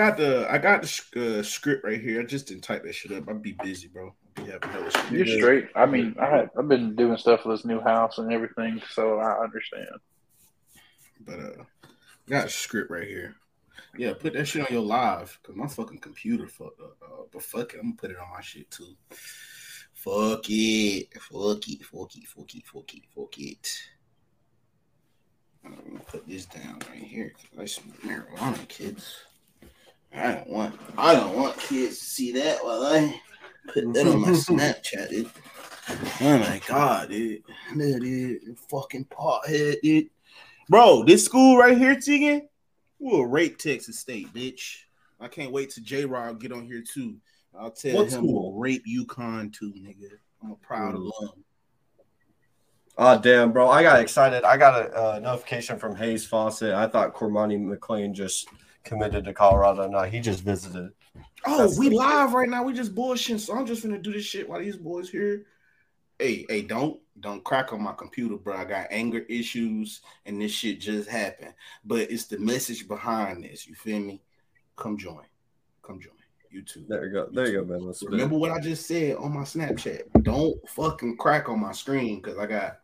got the I got the uh, script right here. I just didn't type that shit up. I'd be busy, bro. Be You're straight. I mean, I had, I've been doing stuff with this new house and everything, so I understand. But uh, got a script right here. Yeah, put that shit on your live because my fucking computer fucked up. Uh, but fuck it, I'm gonna put it on my shit too. Fuck it, fuck it, fuck it, fuck it, fuck it, fuck it. I'm gonna put this down right here because I smoke marijuana, kids. I don't want, I don't want kids to see that while I put that on my Snapchat, dude. Oh my god, dude. That dude, fucking pothead, dude. Bro, this school right here, Tegan, will rape Texas State, bitch. I can't wait to J Rob get on here too. I'll tell what him school? we'll rape UConn too, nigga. I'm a proud mm. alum. Oh damn, bro! I got excited. I got a uh, notification from Hayes Fawcett. I thought Cormani McClain just committed to Colorado. No, he just visited. Oh, That's we live right now. We just bullshit. So I'm just gonna do this shit while these boys here. Hey, hey, don't don't crack on my computer, bro. I got anger issues, and this shit just happened. But it's the message behind this. You feel me? Come join. Come join. YouTube. There you go. There you go, man. Let's Remember what I just said on my Snapchat. Don't fucking crack on my screen because I got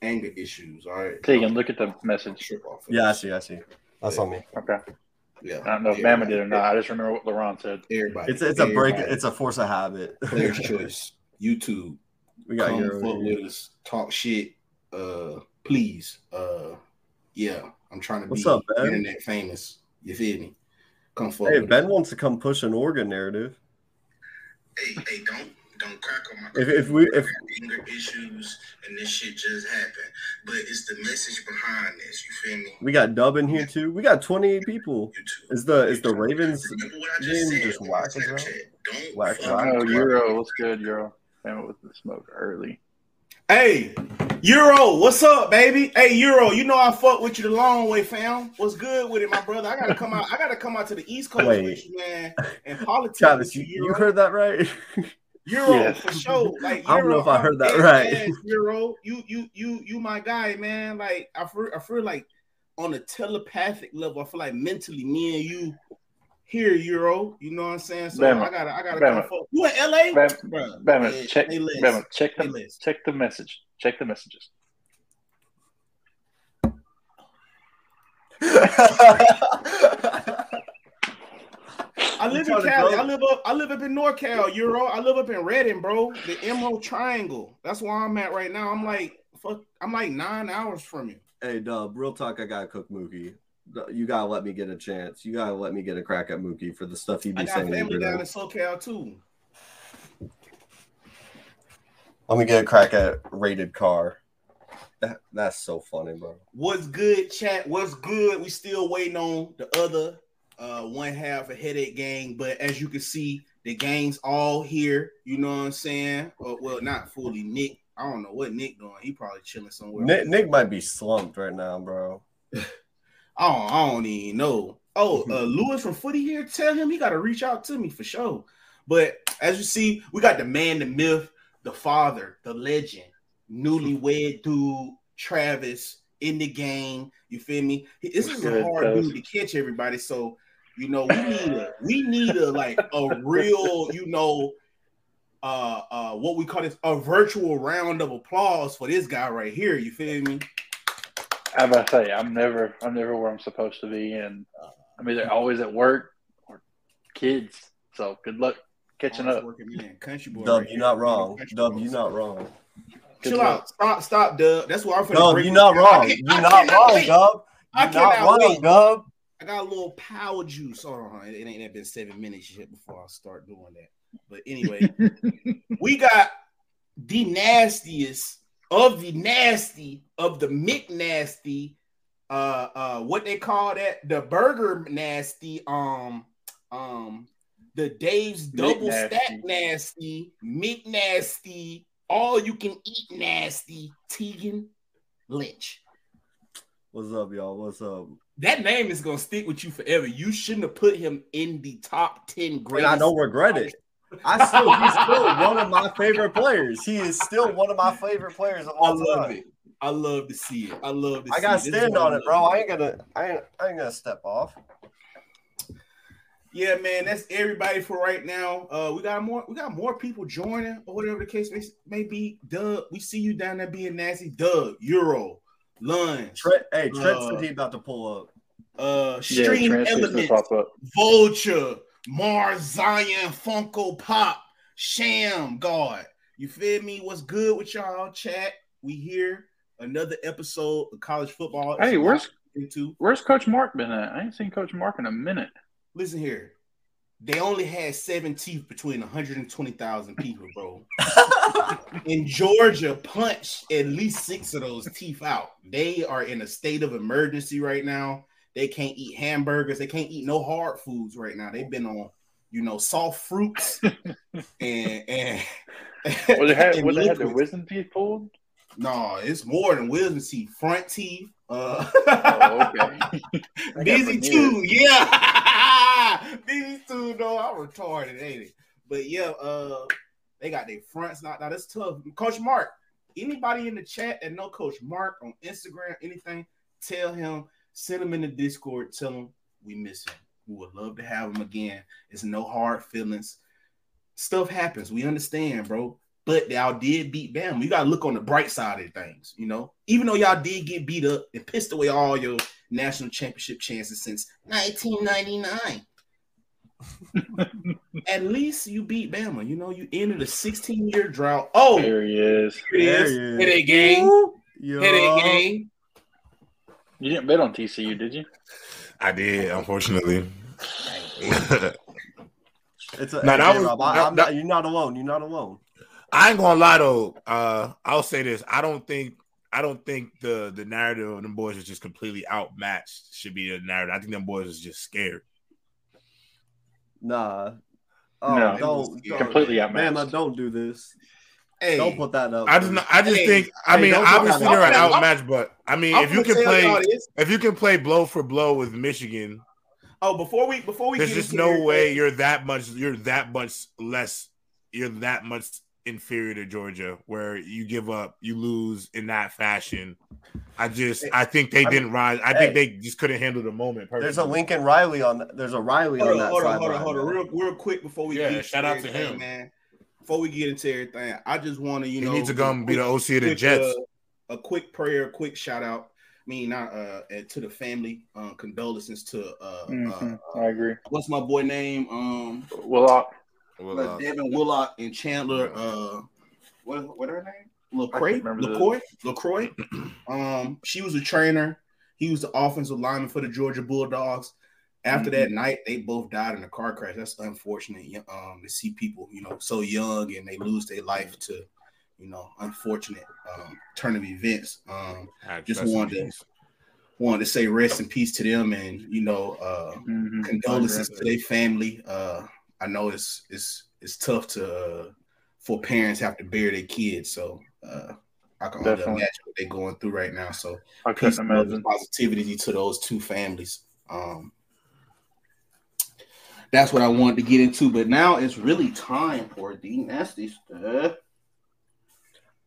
anger issues. All right. Tegan, look at the message. Yeah, I see. I see. That's yeah. on me. Okay. Yeah. I don't know if Bama did or not. I just remember what LeRon said. Everybody. It's it's everybody. a break. It's a force of habit. Player's choice. YouTube. We got Come fuck with us. Talk shit. Uh, please. Uh, yeah. I'm trying to What's be up, internet famous. You feel me? Come forward. Hey, Ben wants to come push an Oregon narrative. Hey, hey, don't don't crack on my. If, if we if anger issues and this shit just happened, but it's the message behind this. You feel me? We got Dub in here too. We got twenty eight people. Is the is the Ravens game just whack as well? Whack. Oh, Euro, what's good, Euro? Family with the smoke early. Hey, Euro, what's up, baby? Hey, Euro, you know I fuck with you the long way, fam. What's good with it, my brother? I gotta come out. I gotta come out to the East Coast Wait. with you, man. And politics. Travis, you, you, heard that right? Euro yes. for sure. Like Euro, I don't know if I heard that right. Euro, you you you you my guy, man. Like I feel I feel like on a telepathic level, I feel like mentally, me and you here, Euro. You know what I'm saying? So Bama, I gotta, I gotta Bama, come You in LA? Bama, Bama, check, Bama, check the, check the message. Check the messages. I live in Cali. I live up. I live up in NorCal, Euro. I live up in Redding, bro. The Emerald Triangle. That's where I'm at right now. I'm like, fuck. I'm like nine hours from you. Hey, Dub. Real talk. I gotta cook Mookie you gotta let me get a chance. You gotta let me get a crack at Mookie for the stuff he be saying. I got saying. family down in SoCal too. Let me get a crack at rated car. That, that's so funny, bro. What's good, chat? What's good? We still waiting on the other uh one half a headache gang, but as you can see, the gang's all here. You know what I'm saying? Uh, well, not fully. Nick, I don't know what Nick doing. He probably chilling somewhere. Nick, Nick might be slumped right now, bro. I don't, I don't even know. Oh, uh, Lewis from Footy here, tell him he got to reach out to me for sure. But as you see, we got the man, the myth, the father, the legend, newlywed dude, Travis in the game. You feel me? This is a hard dude to catch everybody. So, you know, we need a we need a like a real, you know, uh uh what we call this a virtual round of applause for this guy right here. You feel me? I about to say I'm never I'm never where I'm supposed to be, and I'm either always at work or kids. So good luck catching up. Country boy, Dub, right you're not wrong. Dub, you're not wrong. Chill out. Stop, stop, Dub. That's why I'm finna Dub, you're not wrong. You're not wrong, Dub. You're not wrong, Dub. I got a little power juice. Hold on, it ain't been seven minutes yet before I start doing that. But anyway, we got the nastiest of the nasty of the McNasty, uh, uh, what they call that, the burger nasty, um, um, the Dave's double stack nasty, McNasty, all you can eat nasty, Tegan Lynch. What's up, y'all? What's up? That name is gonna stick with you forever. You shouldn't have put him in the top ten greatest. And I don't regret it. I still he's still one of my favorite players. He is still one of my favorite players of all I love time. it. I love to see it. I love to I gotta stand on it, bro. I ain't gonna I ain't, I ain't gonna step off. Yeah, man, that's everybody for right now. Uh, we got more. We got more people joining, or whatever the case may, may be. Doug, we see you down there being nasty. Doug, Euro, Lunch, Trent, hey, Trent Uh, said he about to pull up. Uh, Stream transfers to Elements, pop up. Vulture, Mars Zion, Funko Pop, Sham God. You feel me? What's good with y'all? Chat. We here. Another episode of college football. Hey, where's into? where's Coach Mark been at? I ain't seen Coach Mark in a minute. Listen here. They only had seven teeth between 120,000 people, bro. In Georgia, punched at least six of those teeth out. They are in a state of emergency right now. They can't eat hamburgers. They can't eat no hard foods right now. They've been on, you know, soft fruits and and. Well, they had and well, they had their wisdom teeth pulled. No, it's more than wisdom teeth. Front teeth. Uh, Oh, okay. Busy veneers. too, yeah. Busy too, no, I'm retarded, ain't it? But yeah, uh, they got their fronts knocked out. That's tough. Coach Mark, anybody in the chat that know Coach Mark on Instagram, anything, tell him, send him in the Discord, tell him we miss him. We would love to have him again. It's no hard feelings. Stuff happens. We understand, bro. But y'all did beat Bam. You gotta look on the bright side of things, you know. Even though y'all did get beat up and pissed away all your national championship chances since 1999. At least you beat Bama. You know, you ended a 16 year drought. Oh, There he is. it There is. he is. Headache game. Hit Headache game. You didn't bet on TCU, did you? I did, unfortunately. It's a, Nah, hey, was- Rob, I, that- am not, you're not alone. You're not alone. I ain't gonna lie though. Uh, I'll say this: I don't think I don't think the the narrative of them boys is just completely outmatched. Should be the narrative. I think them boys is just scared. Nah. Oh, No. don't, don't Completely Man, outmatched. don't do this. Hey, Don't put that up. I just dude. I just Hey, think I hey, mean obviously they're an outmatch, but I mean I'm if you can play if you can play blow for blow with Michigan, Oh, before we before we there's get just into no everything- way you're that much you're that much less you're that much inferior to Georgia where you give up, you lose in that fashion. I just I think they I didn't rise. I hey. think they just couldn't handle the moment. There's a. Lincoln Riley on. There's a Riley Hold on on, that hold on, hold on, hold on, real, real quick before we Yeah, shout out to him. man. Before we get into everything, I just want to, you He know, needs to do a come be the OC of the quick, Jets. uh, a quick prayer, a quick shout out. I mean, not uh, uh, to the family, uh, condolences to uh, Mhm, uh, I agree. what's my boy name? Um, Well, uh, Well, uh, uh, Devin Willock and Chandler. Uh, what what her name? I LeCroy. can't the- LeCroy. LeCroy. Um, she was a trainer. He was the offensive lineman for the Georgia Bulldogs. After that Mm-hmm. night, they both died in a car crash. That's unfortunate. Um, to see people, you know, so young and they lose their life to, you know, unfortunate um, turn of events. Um, just wanted to- peace. wanted to say rest in peace to them, and you know, uh, mhm. condolences to their family. Uh, I know it's it's it's tough to uh, for parents have to bear their kids, so uh, I can only imagine what they're going through right now. So I peace couldn't and love and imagine. positivity to those two families. Um, that's what I wanted to get into, but now it's really time for the nasty stuff.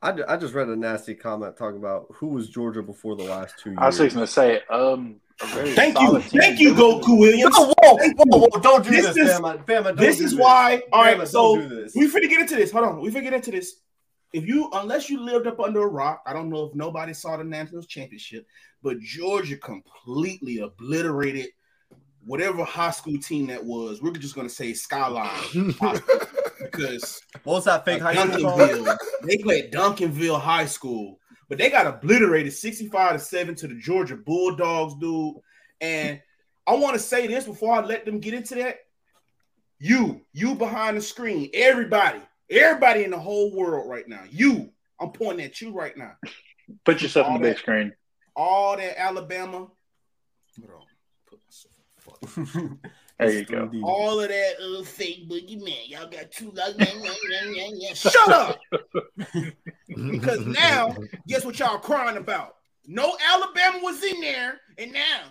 I, I just read a nasty comment talking about who was Georgia before the last two years. I was just gonna say, um, Thank you, team. thank you, Goku Williams. Whoa, whoa, whoa, whoa, don't do This this, is- Bama. Bama, don't this do is why. All right, Bama, so don't do this. we finna get into this. Hold on, we finna get into this. If you, unless you lived up under a rock, I don't know if nobody saw the national championship, but Georgia completely obliterated whatever high school team that was. We're just gonna say Skyline because what was that fake high school? Duncanville, they played Duncanville High School, but they got obliterated 65 to 7 to the Georgia Bulldogs, dude. And I want to say this before I let them get into that. You, you behind the screen, everybody, everybody in the whole world right now, you, I'm pointing at you right now. Put yourself on the big that- screen. All that Alabama, hold on, put myself- fuck. There you go. 3D. all of that uh, fake boogeyman. Y'all got two like shut up. Because now, guess what y'all crying about? No Alabama was in there, and now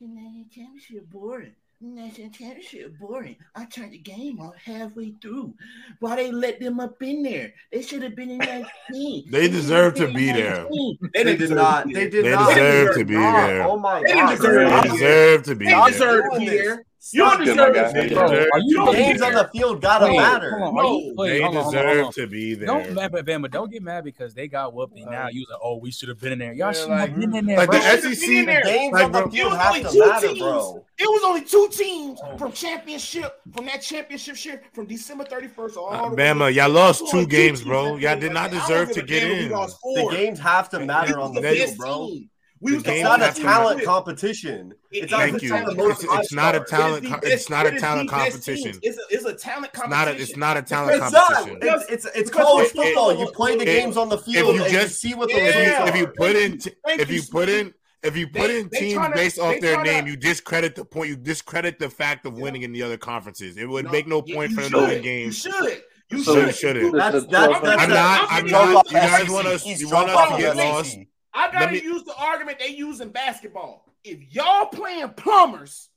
the national championship boring. National championship boring. I turned the game off halfway through. Why they let them up in there? They should have been in that team. They deserve to be there. 19. They did not. They did They deserve to be there. Oh my god. They deserve to be They there. deserve to be there. You don't Good, deserve my this. guy. shit, Bro, bro. are You The games on the field gotta Wait, matter. on, No, are you- wait, They hold on, hold on, deserve hold on. to be there. Don't mad at Bama. Don't get mad because they got whooped. And now you was like, oh, we should have been in there. Y'all Yeah, should like- have been in there, Like bro. the SEC, in there. Games Like, on the field it was have only to two matter, teams. bro. It was only two teams oh. from championship from that championship year from December 31st all uh, the way Bama, to- y'all lost two games, teams bro. that Y'all did did not like that. I deserve to get damn if we in. The games have to matter on the the field, bro. Team. We was It's not a talent matter. competition. It- It's not it the is team a talent most It's, it's not a talent. It is co- the It's not a talent it is competition. It's a, it's a talent It's not a. It's not a talent It's not. competition. It's it's, it's college it- football. it- you play the it- games on the field If you and just- you see what the Yeah. If you if you put in if you, you put in if you put They- in they teams tryna- based off their tryna- name, you discredit the point. You discredit the fact of winning in the other conferences. It would No, make no point you for them to should. win You games. should. You So should. you shouldn't. That's that's that's I'm not. I'm I'm not- talk not. about You guys want us? You want us to get the lost? I gotta me- use the argument they use in basketball. If y'all playing plumbers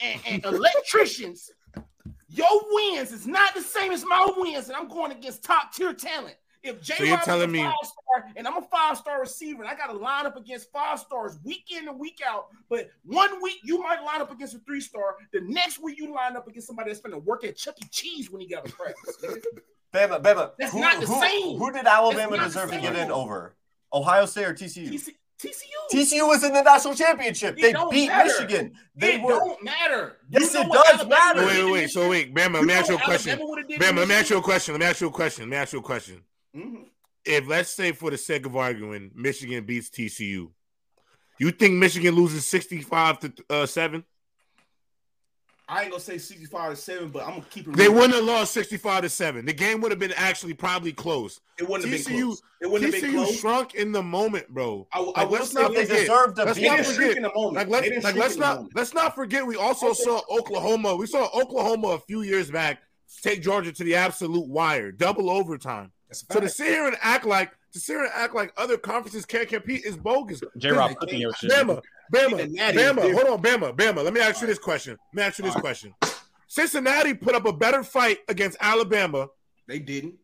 and, and electricians, your wins is not the same as my wins, and I'm going against top tier talent. If J. So you're telling me- star and I'm a five star receiver, and I got to line up against five stars week in and week out. But one week you might line up against a three star, the next week you line up against somebody that's going to work at Chuck E. Cheese when he got a practice. Bama, Bama. That's who, not the who, same. Who did Alabama deserve to get in over? Ohio State or TCU? TC, TCU. TCU was in the national championship. It They beat matter. Michigan. They it were. don't matter. Yes, know it does Alabama matter. Wait, wait, wait. So wait, Bama. Let me ask you a question. Alabama Bama, let me ask you a question. Let me ask you a question. Let me ask you a question. Mhm. If let's say for the sake of arguing, Michigan beats TCU, you think Michigan loses sixty-five to uh, seven? I ain't gonna say 65 to 7, but I'm gonna keep it They real. wouldn't have lost sixty-five to seven. The game would have been actually probably close. It wouldn't have been close. It wouldn't have been TCU close. shrunk in the moment, bro. I, I Like, let's not They forget. deserve to Let's beat not forget. in the moment. Like let's like let's not let's not forget. We also saw Oklahoma. We saw Oklahoma a few years back take Georgia to the absolute wire, double overtime. That's So to sit here and act like to sit here and act like other conferences can't compete is bogus. J Rob cooking your shit. Bama, Bama, Even that is Bama. Hold on, Bama, Bama. Let me ask you this question. Let me ask you this question. Cincinnati put up a better fight against Alabama They didn't.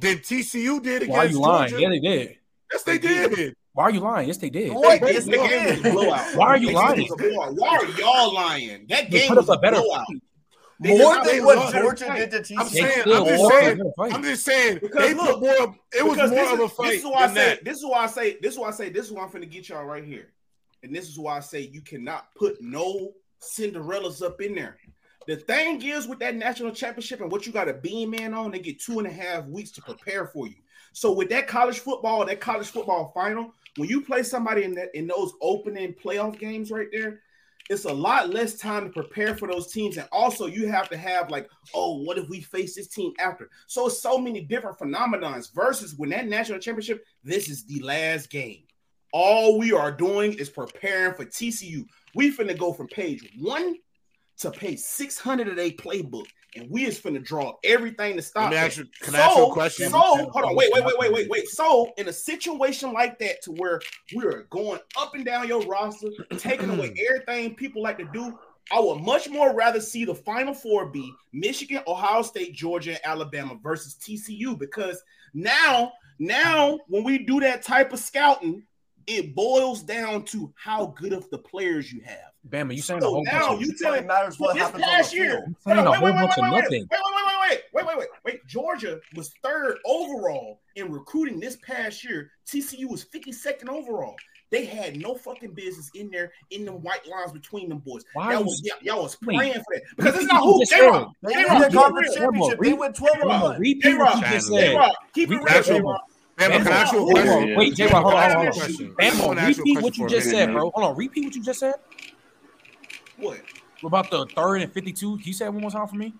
than TCU did against. Why are against you lying? Yeah, they did. Yes, they They did. did. Why are you lying? Yes, they did. What? They- Yes, they game was a did. blowout. Why are you They lying? said it was a blowout. Why are y'all lying? That They game put was up a better blowout. fight. They More than what a better Georgia fight. did to I'm TCU. Saying, I'm just won saying. I'm just saying, Because they look, put more. It was more this of a is, fight This is why I say. that. This is why I say. This is why I say. This is why I'm finna get y'all right here, and this is why I say you cannot put no Cinderellas up in there. The thing is with that national championship and what you got a beam man on, they get two and a half weeks to prepare for you. So with that college football, that college football final, when you play somebody in that in those opening playoff games right there, it's a lot less time to prepare for those teams. And also you have to have like, oh, what if we face this team after? So it's so many different phenomenons versus when that national championship, this is the last game. All we are doing is preparing for TCU. We finna go from page one to page 600 of their playbook. And we is finna draw everything to stop Let me ask you, can I ask you a question? So, hold on, wait, wait, wait, wait, wait, wait. So, in a situation like that, to where we are going up and down your roster, taking away everything people like to do, I would much more rather see the Final Four be Michigan, Ohio State, Georgia, and Alabama versus TCU because now, now when we do that type of scouting, it boils down to how good of the players you have. Bama, you saying a whole now bunch of you It telling matters what this happens on past the year. field. You saying Hold a whole wait, wait, bunch wait, of wait, nothing. Wait, wait, wait, wait, wait, wait, wait, wait. Georgia was third overall in recruiting this past year. TCU was 52nd overall. They had no fucking business in there in the white lines between them boys. Why Y'all was, y'all, y'all was Wait. praying for that because it's not what who you J just Rock. They J win the conference championship. They went 12 and Hold on, 1. repeat J what Rock, you just J J said. Keep it Repeat real, that J shit. Rock. Bama, can I ask you a Hold on, question? Wait, J Rock, hold on, I ask hold on. a Bama, wanna ask you a repeat what you just said, bro. Hold on, repeat what you just said. What? About the third and fifty-two. Can you say it one more time for me?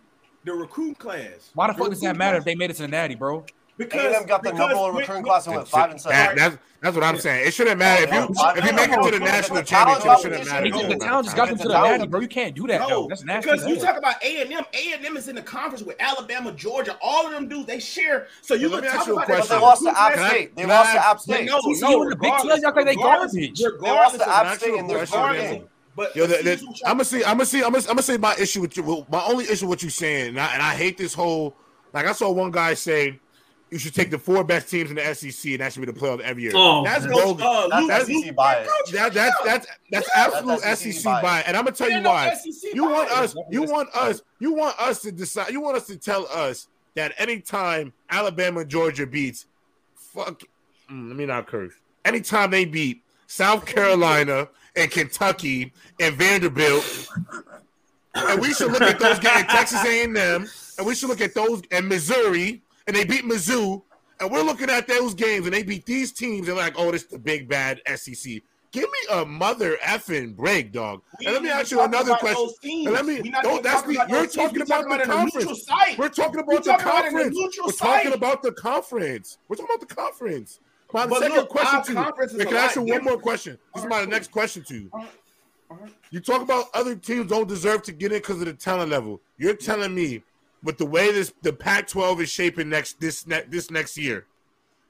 The recruit class. Why the The fuck does that matter class. if they made it to the Natty, bro? Because A&M got the because number one when- recruiting class and went 5 and 7. That, that's that's what I'm saying. It shouldn't matter if you No, if you make it to the no, national no, championship. no, It shouldn't no, matter. They if just, you the town just got them to the. Natty, bro. You can't do that, No, though. That's nasty. because you talk about A and M. A and M is in the conference with Alabama, Georgia. All of them dudes they share. So you Well, let can talk ask you about But question. they lost to Recruit App. State. They lost I- to App But State. no, no, the Big 12 regardless, act like they garbage. They lost regardless to of- App Can I ask State you a in their question, first Bama? game. But Yo, but the, the, I'm gonna see. I'm gonna see. I'm gonna, I'm gonna say my issue with you. well, My only issue with what you saying, and I, and I hate this whole. Like I saw one guy say, you should take the four best teams in the SEC, and that should be the playoff every year. Oh, that's that's- bogus. Uh, That's Luke- SEC Luke- bias. That, that's that's that's absolute That's SEC, SEC bias. and I'm gonna tell you Ain't no why. You want bias. us, you want us, you want us to decide. You want us to tell us that anytime Alabama Georgia beats, fuck, mm, let me not curse. Anytime they beat South Carolina and Kentucky and Vanderbilt, and we should look at those games, Texas A&M, and we should look at those and Missouri, and they beat Mizzou, and we're looking at those games, and they beat these teams, and like, oh, this is the big bad SEC. Give me a mother effing break, dog. We and let me ask you another question. And let me- no, that's the- you're talking about the conference. We're talking about the talking about in a conference. We're talking about the conference. We're talking about the conference. My But second look, question to you. Can I ask you one more question? This is my next question to you. Alright, alright. You talk about other teams don't deserve to get in because of the talent level. You're telling me, with the way this the Pac-12 is shaping next this ne- this next year,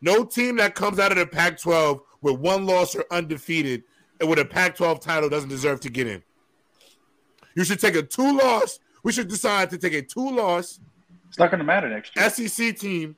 no team that comes out of the Pac-12 with one loss or undefeated and with a Pac-12 title doesn't deserve to get in. You should take a two loss. We should decide to take a two loss It's not going to matter next year. SEC team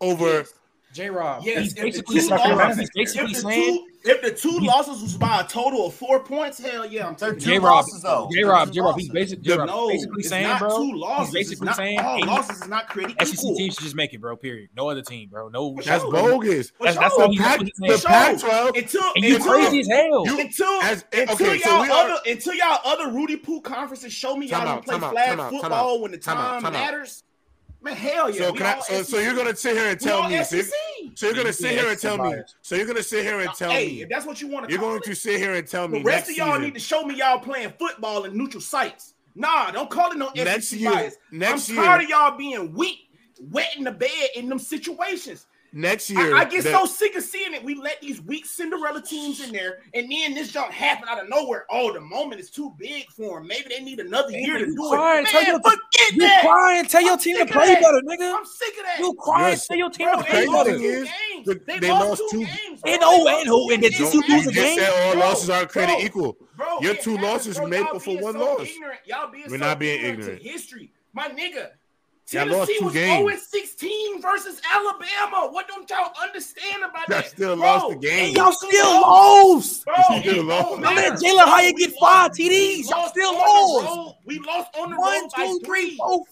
over. Yes. J Rob. Yes, he's if the basically two losses- he's basically if the saying two, if the two losses was by a total of four points, hell yeah, I'm taking. J Rob. J Rob, J Rob. He's losses. basically J Rob, No, basically it's saying, not bro. two losses. He's basically it's not, saying all any losses is not created SEC equal. teams should just make it, bro. Period. No other team, bro. No. For That's sure. bogus. For That's, that's sure. that's what he's The saying. Pac-12. Until And you until, crazy as hell. You- until, As- eh, until okay, y'all we other until y'all other Rudy Poo conferences show me y'all don't play time flag time out, time football when the time out, time time out. matters. Man, hell yeah. So can I? So, so you're gonna sit here and tell me? So, you're- SEC. so you're gonna sit here and tell me? So you're gonna sit here and tell hey, me? if that's what you want to do. You're going it, to sit here and tell me the rest of y'all season, need to show me y'all playing football in neutral sites. Nah, don't call it no Next SEC year- bias. next I'm year- tired of y'all being weak, wet in the bed in them situations. Next year. I get the- so sick of seeing it. We let these weak Cinderella teams in there, and then this jump happen out of nowhere. Oh, the moment is too big for them. Maybe they need another Man, year to do crying. it. Tell Man, your- forget You that. crying? Tell your I'm team to play better, nigga. I'm sick of that. You crying? Yes. Tell your team Bro, to play better. is, the- They, they lost, lost two two- games. And bro. oh, They and who- and did you Don't- see who you was a just game? said all Bro, losses are created bro. equal. Bro, Your two losses bro. were made Y'all up for one loss. Ignorant. Y'all being We're so not being ignorant ignorant. to history. My nigga, Y'all lost Tennessee two was games. 0 16 versus Alabama. What don't y'all understand about Y'all that? still Bro, lost the game. Y'all still lost. Bro, You still lost. I let Jalen Hyatt We get five TDs. Y'all still lost. We lost on the One, road by two, three, three. four.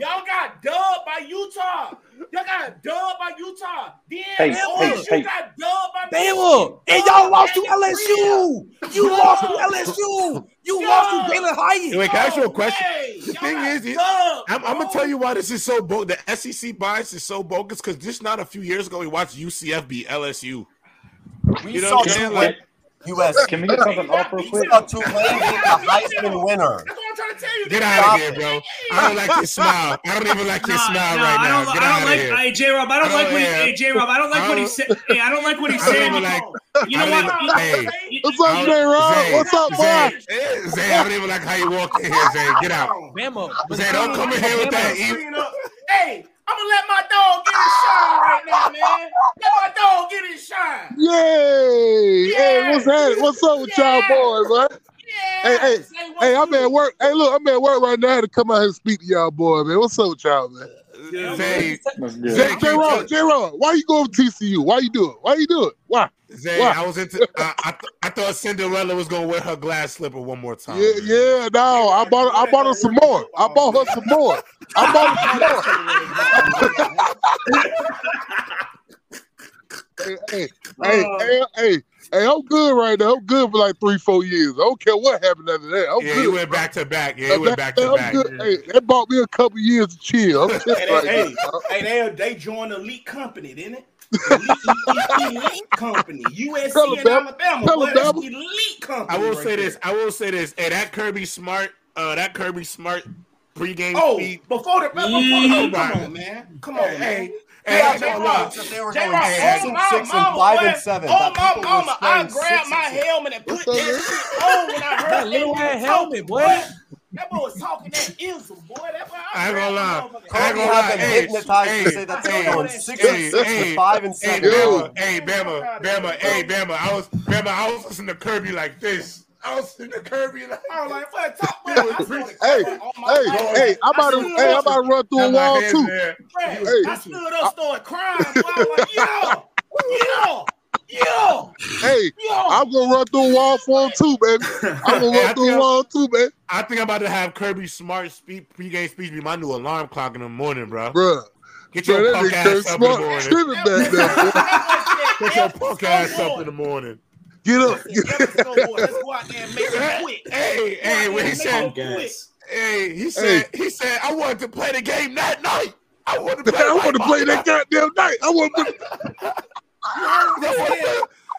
Y'all got dubbed by Utah. Y'all got dubbed by Utah. Then Hey, OSU hey, hey. Oh, got dubbed by Bama, and y'all lost to LSU. You lost to LSU. You lost to Jalen Hyatt. Wait, can I ask you a question? way. The thing is, it- dubbed, I'm, I'm gonna tell you why this is so bogus. The SEC bias is so bogus because just not a few years ago we watched UCF beat LSU. We You know saw what I'm saying? Like, US. Can we get something off real quick? saw Tulane beat the Heisman winner. That's what I'm trying to tell you. get out of here, bro. I don't like your smile. I don't even like your Nah, smile nah, right I don't, Get I don't of like. here. Hey, J Rob, I don't I like don't- what. He, yeah. hey, J Rob, I don't like I what he don't- said. Hey, I don't like what he I said. like- You know what? even- hey. What's up, J Rob? Zay, What's up, boy? Zay, eh, Zay, I don't even like how you walk in here, Zay. Get out. Bama. Zay, don't come in here with that. e- Hey, I'm gonna let my dog get his shine right now, man. Let my dog get his shine. Yay! Hey, what's that? What's up with y'all boys, man? Yeah. Hey, hey, Hey, I'm at work. Hey, look, I'm at work right now to come out here and speak to y'all boy, man. What's up with y'all, man? Zay, That's Zay, good. J can you J Rob, why you going to TCU? Why you do it? Why you do it? Why? Zay, What? I was into. I, I, th- I thought Cinderella was gonna wear her glass slipper one more time. Yeah, yeah, no, I bought I bought her some more. I bought her some more. I bought her some more. hey, hey, hey, hey, hey, hey, I'm good right now. I'm good for like three, four years. I don't care what happened after that. I'm Yeah, good. you went back to back. Yeah, he went back Hey, to I'm back. good. Hey, that bought me a couple years to chill. I'm chilling Hey, right hey, now. hey, they they joined the elite company, didn't it? Elite, elite, elite company, USC Tell and them, Alabama. tell Boy, them, that's Bama. elite company. I will right say there. this. I will say this. Hey, that Kirby Smart, uh, that Kirby Smart pregame Oh, speech. before the before the Mm. come on, man. Come on, Hey, man. Hey, They hey, had hold big on. hopes that they were J. going Rock, six oh and my six and five boy. and seven. Oh my mama, I grabbed six my six. helmet and put What's that shit on when I heard That little ass helmet, boy. That boy was talking that ism, boy. That boy, I ain't gonna lie. I ain't Kobe gonna lie. Hey, hypnotized hey, to say that they hey, were going hey, six hey, and six hey, five and seven. Yo. Bama, hey, Bama, Bama, hey, Bama. I was Bama. I was listening to Kirby like this. I was sitting at Kirby like, I was like, "Fuck, top man." Hey, crying on my Hey, hey, I'm about to, hey, I'm about to run through a wall too. there. Right. Hey. I stood up, started crying. Boy. I was like, "Yo, yo, yo, Hey, yo." I'm gonna run through a wall for him too, baby. I'm gonna Hey, run through a wall too, baby. I think I'm about to have Kirby Smart speak pregame speech be my new alarm clock in the morning, bro. Bro, Get your Bruh, that punk ass up in the morning. tripping back there. Get your punk ass up in the morning. Get up. Let's go out there and make it quick. Hey, hey, when he said, hey, he said, he said, I wanted to play the game that night. I wanted to play. I want to play that goddamn night. I want to.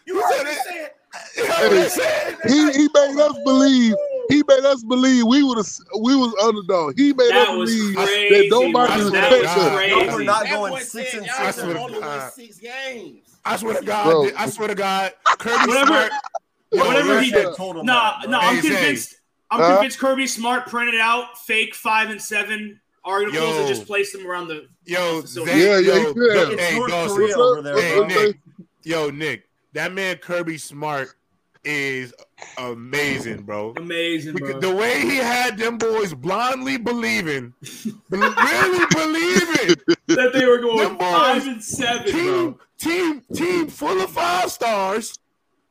You heard me say it. You know what I'm saying? He he made us believe. He made us believe we was we was underdog. He made That us believe crazy. that nobody bro. respect That was us. crazy. Y'all were not That going six said and y'all I six. swear should to only win God. six games. I swear to God, Bro. I swear to God, Kirby Whatever- Smart. whatever he did. told him Nah, that, no, bro. I'm Hey, convinced. I'm Huh? convinced Kirby Smart printed out fake five and seven articles Yo. and just placed them around the. Yo, So- Zay, Yeah, yeah, yo, he yo, have. Hey, North Dawson, Korea What's up? over there, Hey, up, bro. Zay? Nick. Yo, Nick, that man Kirby Smart is amazing, bro. Amazing, bro. The way he had them boys blindly believing, be- really believing, that they were going five and seven, team, bro. Team, team full of five stars,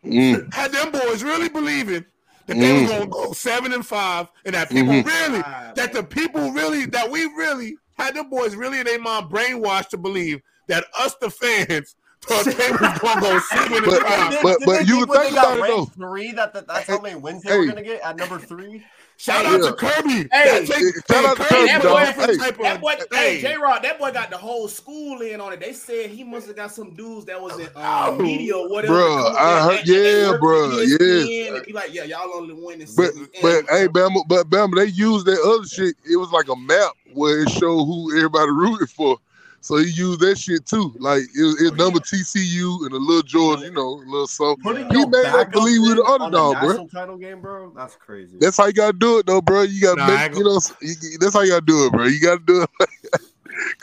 Mm. had them boys really believing that they Mm. was gonna go seven and five, and that people Mhm. really, that the people really, that we really had them boys really in their mind brainwashed to believe that us, the fans, thought they was gonna go seven and But- five. Did- but- but you think would when think they got about it, ranked Three, that, that that's how many wins they Hey. were gonna get at number three. Shout out Yeah. to Kirby. Hey, That take- shout out to Kirby, Kirby, that boy, boy- different hey, type of- That boy, hey, hey, J Rod, that boy got the whole school in on it. They said he must have got some dudes that was in Oh. um, media or whatever. Bruh, I heard- there and- and yeah, work with bruh, yeah. And be like, yeah, y'all only win in But but hey, Bama, but Bama, they used that other shit. It was like a map where it showed who everybody rooted for. So he used that shit too. Like it, was- it Oh, number TCU and a little George, you know, a little something. Putting He your made us backup believe we in the on underdog, a bro. title game, bro. That's crazy. That's how you gotta do it, though, bro. You gotta Nah, make, ain't you know, you- that's how you gotta do it, bro. You gotta do it.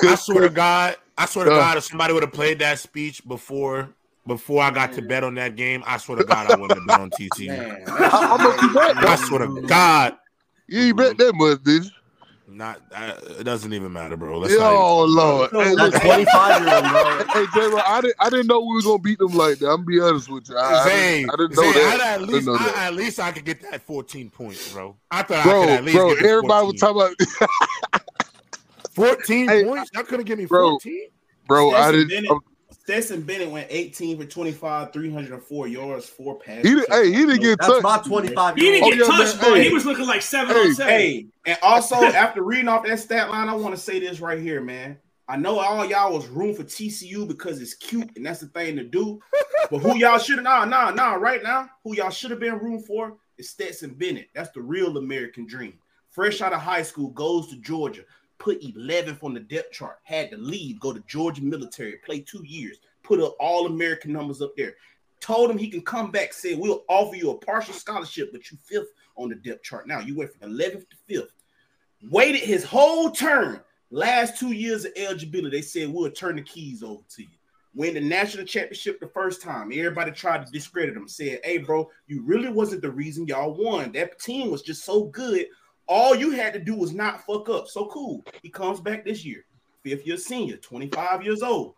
I swear to God, I swear to Uh. God, if somebody would have played that speech before before I got to bet on that game, I swear to God, I wouldn't have bet on TCU. Man, how, how much you bet? I swear to God, You ain't bet that much, did you? Not uh, it doesn't even matter, bro. Let's Yeah, not even- oh Lord. Hey, That look, 25 year old, hey, J-Rock, I didn't, I didn't know we were gonna beat them like that. I'm gonna be honest with you. I, I, Zay, didn't, I didn't know Zay, that. I'd I at didn't least, know I, that. at least I could get that 14 points, bro. I thought I Bro, could at least bro, get the everybody was talking about, 14 Hey, points. Y'all couldn't give me 14. bro. I didn't. Bennett, Stetson Bennett went 18 for 25, 304 yards, four passes. He did, hey, he didn't get That's touched. my 25 He didn't get Oh, yeah, touched, man. bro. Hey. He was looking like seven Hey. on seven. Hey, and also after reading off that stat line, I want to say this right here, man. I know all y'all was room for TCU because it's cute and that's the thing to do. But who y'all should have nah, nah, nah, right now, who y'all should have been room for is Stetson Bennett. That's the real American dream. Fresh out of high school, goes to Georgia, put 11th on the depth chart, had to leave, go to Georgia military, play two years, put up all American numbers up there. Told him he can come back, said we'll offer you a partial scholarship, but you fifth on the depth chart. Now you went from 11th to fifth. Waited his whole turn. Last two years of eligibility, they said we'll turn the keys over to you. Win the national championship the first time. Everybody tried to discredit him. Said, "Hey, bro, you really wasn't the reason y'all won. That team was just so good. All you had to do was not fuck up. So cool. He comes back this year, fifth year senior, 25 years old.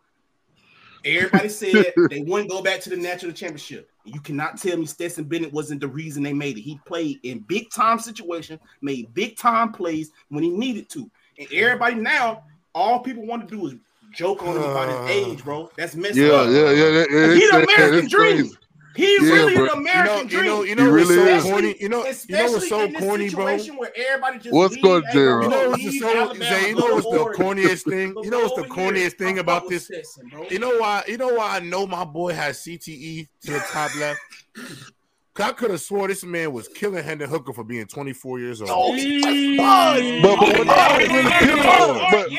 Everybody said they wouldn't go back to the national championship. You cannot tell me Stetson Bennett wasn't the reason they made it. He played in big time situations, made big time plays when he needed to. And everybody now, all people want to do is joke on him about his age, bro. That's messed Yeah, up. yeah, yeah. Yeah He the American dream. crazy. He Yeah, really bro. the You American know, you know, you He know what's really so is. corny. You know, you know Especially what's so in this corny, bro. where everybody just What's leave, good, hey, J-Rock? bro, You know what's the so Zay, you know to what's the corniest thing? You know what's the corniest thing about this? Stetson, bro. You know why? You know why I know my boy has CTE to the top left. 'Cause I could have swore this man was killing Hendon Hooker for being 24 years old. Oh. But, but when I was really killing Oh, him, but the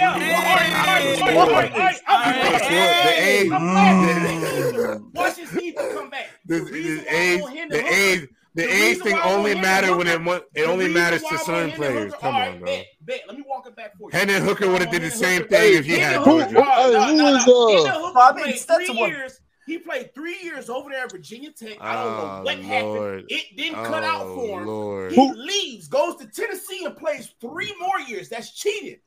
age- I'm. Watch his teeth come back. The, The the age, Hendon the Hooker- age, the the age thing only want matter when it it only matters to certain players. Come all on, bro. Bet, bet. Let me walk it back for you. Hendon Hooker would have did the same thing if he had Hendon Who- Hooker- Georgia. hey, no, who no, was, uh, Hendon Hooker played Stetson three years. He played three years over there at Virginia Tech. I don't know Oh, what Lord. happened. It didn't cut oh, out Oh, for him. Lord. He leaves, goes to Tennessee, and plays three more years. That's cheating.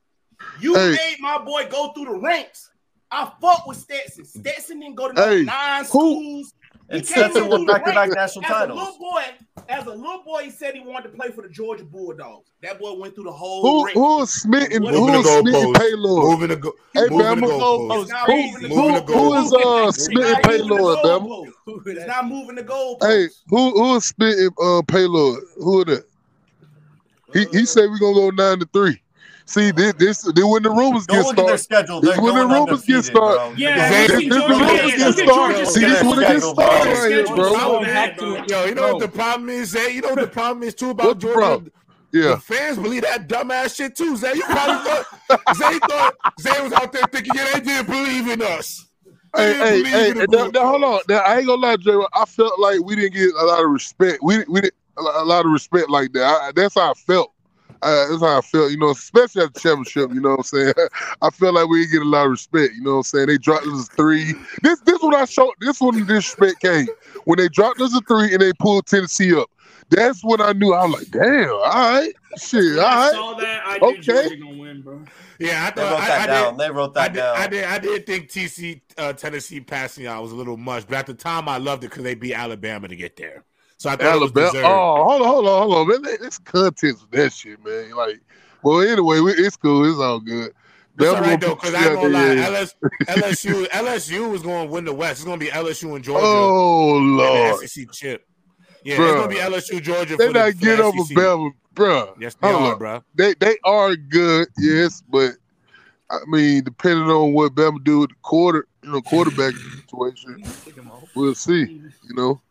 You Hey. made my boy go through the ranks. I fuck with Stetson. Stetson didn't go to Hey, nine who- schools. He And came Stetson in with back-to-back ranks. national as a little boy, as a little boy, he said he wanted to play for the Georgia Bulldogs. That boy went through the whole Who ranks. who is smitten? Moving Who smitten goalpost. Paylord? Moving the go. Hey, moving the goalpost. Who, who, who is uh goalpost. smitten It's not moving the Paylord, Bama? It's not moving the goalpost. Hey, who who is spitting uh Paylord? Who are that? He he said we're gonna go nine to three. See this this then when the rumors get look at their started. This They're when the rumors get started. Yeah, They're This going this when the rumors get started. Georgia's See this when it gets schedule, started right here, bro. so Bro, bad, have bro. to- Yo, you know what the problem is, Zay? You know what the problem is too about What's the Georgia? problem? Yeah. The fans believe that dumbass shit too, Zay. You probably thought Zay thought Zay was out there thinking, yeah, they didn't believe in us. They Hey, hey, hey, in the and now, now, hold on. Now, I ain't gonna lie, Jay. I felt like we didn't get a lot of respect. We we didn't a a lot of respect like that. I, that's how I felt. Uh, that's how I felt, you know, especially at the championship. You know what I'm saying? I felt like we get a lot of respect. You know what I'm saying? They dropped us a three. This this when I showed. This when the disrespect came when they dropped us a three and they pulled Tennessee up. That's when I knew. I was like, damn, all right, shit, all When I right. saw that. I Okay. knew Georgia gonna win, bro. Yeah, I They thought wrote I, that I down. did. They wrote I that did, down. I did. I did think TC uh, Tennessee passing out was a little much, but at the time I loved it because they beat Alabama to get there. So I thought it was Alabama. Oh, hold on, hold on, hold on, man. That- That's context that shit, man. Like, well, anyway, we, it's cool. It's all good. That's all right though, because I ain't gonna lie. LS, LSU, LSU was going to win the West. It's gonna be LSU and Georgia Oh lord, the SEC chip. Yeah, Bruh. it's gonna be LSU Georgia. they for the, not get the over. Bama, bro. Yes, they Hold are, bro. They they are good, yes, but I mean, depending on what Bama do with the quarter, you know, quarterback situation, we'll see. You know,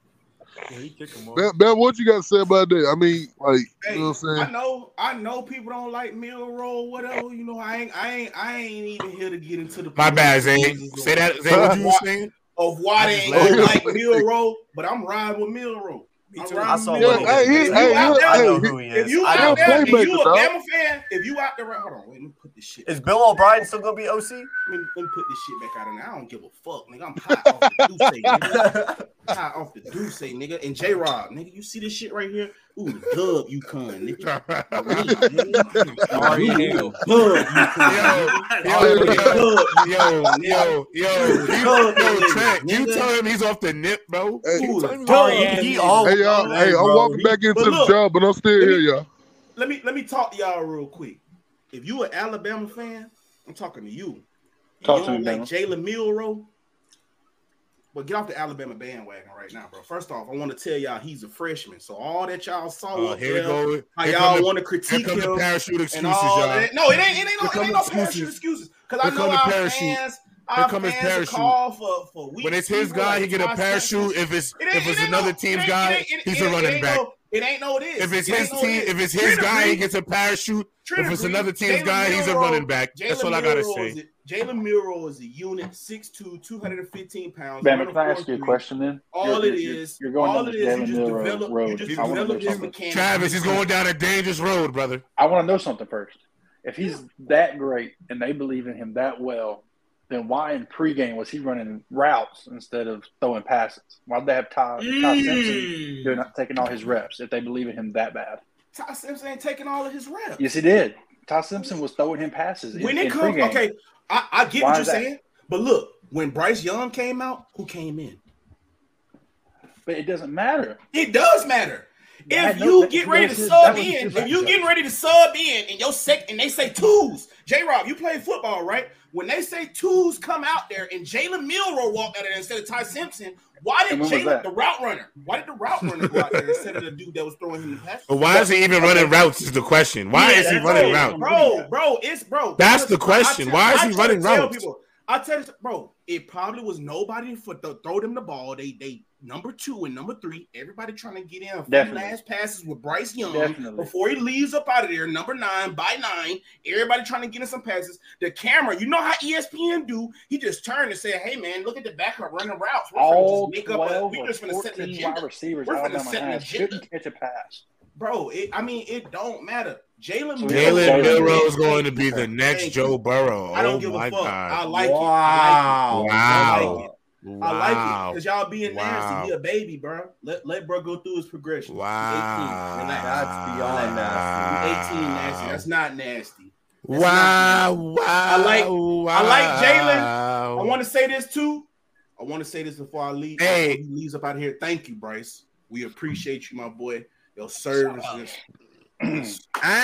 Bama, Bama, what you got to say about that? I mean, like, Hey, you know what I'm I know, I know people don't like Milroe, whatever. You know, I ain't, I ain't, I ain't even here to get into the. My bad, Zay. Say that. Say what you saying. of why they ain't like Milroe, but I'm riding with Milroe. I'm too. riding I with saw Meal one Roll. of Hey, he- If hey, you out he- there, I know hey, who he if is. you I out know. there, and you a playmaker, dog. Bama fan, if you out there, hold on, wait, let me put this shit. Is Bill O'Brien still gonna be OC? Let me, let me put this shit back out of there. I don't give a fuck, nigga. I'm hot off the Duce, nigga. Hot off the Duce, nigga. And J Rob, nigga, you see this shit right here? Ooh, dub, you cunt, nigga. Sorry, Ooh, hell. Dub, you cunt. Yo, yo, yo, yo, yo, Dub, yo, nigga. Trent, you Nigga. tell him he's off the nip, bro. Hey, You Ooh, tell him he's dub, off the Sorry, nip. He nigga. all Hey, y'all, Hey, hey, I'm bro, walking he- back into but the look, job, but I'm still let here, me- y'all. Let me let me talk to y'all real quick. If you an Alabama fan, I'm talking to you. You Talk to don't me, like Bama. Jalen Milroe. But get off the Alabama bandwagon right now, bro. First off, I want to tell y'all he's a freshman. So all that y'all saw uh, up here we there, go. how Here y'all want to Here critique come the him parachute and excuses, all y'all. that. No, it ain't. It ain't, no, it ain't no parachute excuses. excuses. Because I know come the our parachute. fans, Here our come his fans parachute. call for for weeks. When it's his people guy, he get a parachute. Simpson. If it's It if it's ain't another no- team's it guy, it ain't- he's it a running back. no- It ain't no this. If it's It his team, this. if it's his Trent guy, he gets a parachute. Trent If it's agreed. another team's Jalen guy, he's a running back. That's Jalen all I gotta say. Jalen Milroe is a unit, 6'2", 215 pounds. Bama, run can I ask you a question then? All You're- it you're- is, You're going all down it this you just Milroe develop, you road. just I want to know develop his mechanics. Travis, he's going down a dangerous road, brother. I want to know something first. If he's that great and they believe in him that well, then why in pregame was he running routes instead of throwing passes? Why'd they have Ty, Ty Simpson Mm. doing taking all his reps if they believe in him that bad? Ty Simpson ain't taking all of his reps. Yes, he did. Ty Simpson was throwing him passes when in it comes, pregame. okay, I, I get Why what you're saying, but look, when Bryce Young came out, who came in? But it doesn't matter. It does matter. If know you get ready to that sub in, if you though. getting ready to sub in and your sec and they say twos, J Rob, you play football, right? When they say twos come out there and Jalen Milroe walked out there instead of Ty Simpson, why did And when Jalen the route runner? Why did the route runner go out there instead of the dude that was throwing him the pass? But why is he even running routes? Is the question. Why Yeah, is he running right. routes? Bro, bro, it's bro. That's the question. I Why is he try to running tell routes? People, I tell you, bro, it probably was nobody for to throw them the ball. They they number two and number three. Everybody trying to get in a few Definitely. last passes with Bryce Young Definitely. before he leaves up out of there. Number nine by nine. Everybody trying to get in some passes. The camera, you know how ESPN do. He just turned and said, "Hey man, look at the backup running routes. We're All just make up. A, 12 we or just finna set an 14 agenda." wide receivers We're finna Alabama set an agenda. couldn't catch a pass. Bro, it, I mean, it don't matter. Jalen So Jalen Jalen Milroe is going to be the next Joe Burrow. I don't Oh give a fuck. I god! like it. I Wow. like it. Wow. I like it. I like it because y'all being Wow. nasty. He a baby, bro. Let let bro go through his progression. Wow. He's 18. Relax. That's beyond He's 18 nasty. That's not nasty. That's Wow, not- wow. I like- wow. I like Jalen. I want to say this too. I want to say this before I leave. Hey. He leaves up out of here. Thank you, Bryce. We appreciate you, my boy. Your services. I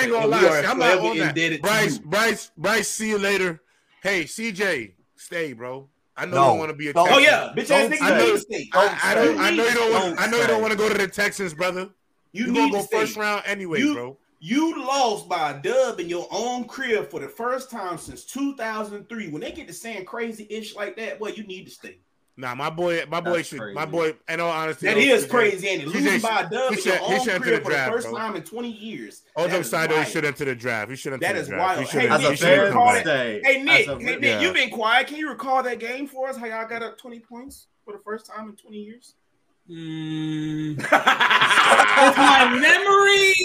ain't gonna lie. are see, I'm not forever on that. indebted to Bryce. Bryce, Bryce, see you later. Hey, CJ, stay, bro. I know No. you don't want to be a Don't- Oh yeah, bitch ass Don't nigga. I You know- need to stay. I, I don't. I know you don't. Don't Want, I know you don't want to go to the Texans, brother. You You need gonna to go stay. first round anyway, You- bro. You lost by a dub in your own crib for the first time since 2003. When they get to saying crazy ish like that, boy, you need to stay. Nah, my boy, my boy That's should. crazy. My boy, in all honesty, That though, is CJ crazy, ain't it? CJ Losing by a dub he in should- your he own should enter crib the for the first bro. time in 20 years. All That jokes though, he wild. should enter the draft. He should enter That the is draft. wild. He Hey, Nick, a he should you fan, enter call the that- draft. stay. Hey Nick, As a- hey Nick, yeah. you been quiet. Can you recall that game for us? How y'all got up 20 points for the first time in 20 years? Mm. With my memory.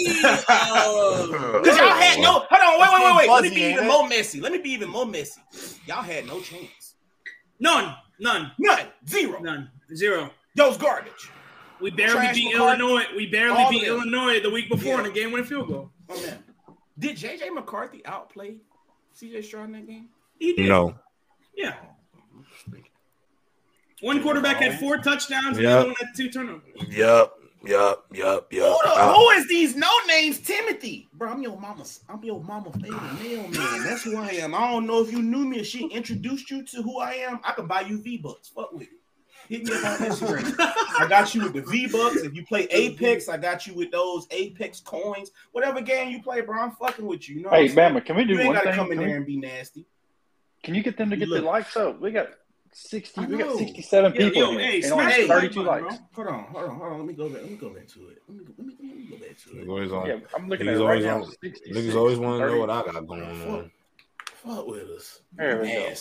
Oh. Because y'all had no. Hold on, wait, wait, wait, wait. Let me be even more messy. Let me be even more messy. Y'all had no chance. None. None. None. Zero. None. Zero. Those garbage. We barely Trash beat McCarthy. Illinois. We barely All beat them. Illinois the week before Yeah. in a game winning field goal. Oh man. Did JJ McCarthy outplay CJ Stroud in that game? He did. No. Yeah. Oh, one quarterback had four touchdowns and the Yeah. other one had two turnovers. Yup. Yup. Yup. Who, the, uh, who is these no names? Timothy, bro. I'm your mama's. I'm your mama favorite mailman. That's who I am. I don't know if you knew me or she introduced you to who I am. I can buy you V bucks. Fuck with it. Hit me up on Instagram. I got you with the V bucks. If you play Apex, I got you with those Apex coins. Whatever game you play, bro, I'm fucking with you. you know Hey, I'm? Bama, can we do You ain't one gotta thing? come in Can we- there and be nasty. Can you get them to get Look. the likes up? We got sixty. We got sixty-seven Yo, people yo, here, hey, and only smash the thirty-two like button, likes. Hold on, hold on, hold on. Let me go back. Let me go back to it. Let me, let me, let me go back to it. Always on. Yeah, I'm looking at it right always now. on- 66, Niggas always want to know what I got going on. Fuck with us. There we go.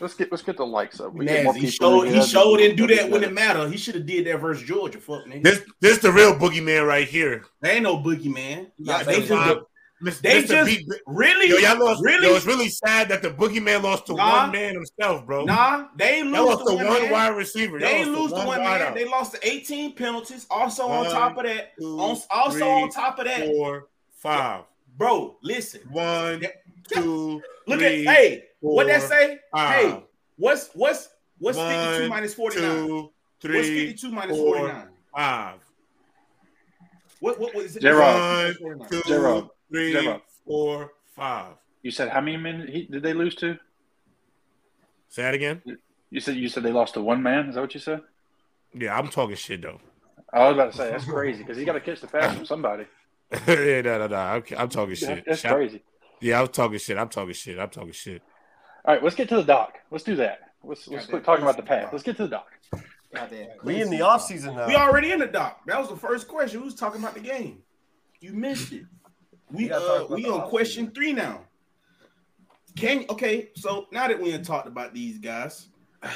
Let's get let's get the likes up. We get more Nasty. He people showed, in he here. showed didn't do that That'd when be it mattered. He should have did that versus Georgia. Fuck nigga. This, this the real boogeyman right here. They ain't no boogeyman. Nah, Yeah, they they just Miss- they Mr. just Beat- really Yo, y'all lost. really Yo, it's really sad that the boogeyman lost to Nah. one man himself, bro. nah. They lose lost to to one one wide receiver. Y'all They lost lose to one man. wideout. They lost to 18 penalties. Also on top of that, two, on, also three, on top of that, Four, five. bro. Listen, One, two, look three, at hey, what that say? five. Hey, what's what's what's One, 52 minus 49? two, What's three, 52 minus four, 49? five. What what was it? J-Rob. One, two, J-Rob. Three, J-Rob. four, five. You said how many men he, did they lose to? Say that again. You said you said they lost to one man. Is that what you said? Yeah, I'm talking shit though. I was about to say that's crazy because he got to catch the pass from somebody. yeah, no, no, no. I'm, I'm talking shit. That's Shout- crazy. Yeah, I'm talking shit. I'm talking shit. I'm talking shit. All right, let's get to the doc. Let's do that. Let's let's quit talking about the path. Let's get to the doc. We in the off season now. We already in the doc. That was the first question. We was talking about the game. You missed it. We uh we on question three now. Can okay, so now that we have talked about these guys,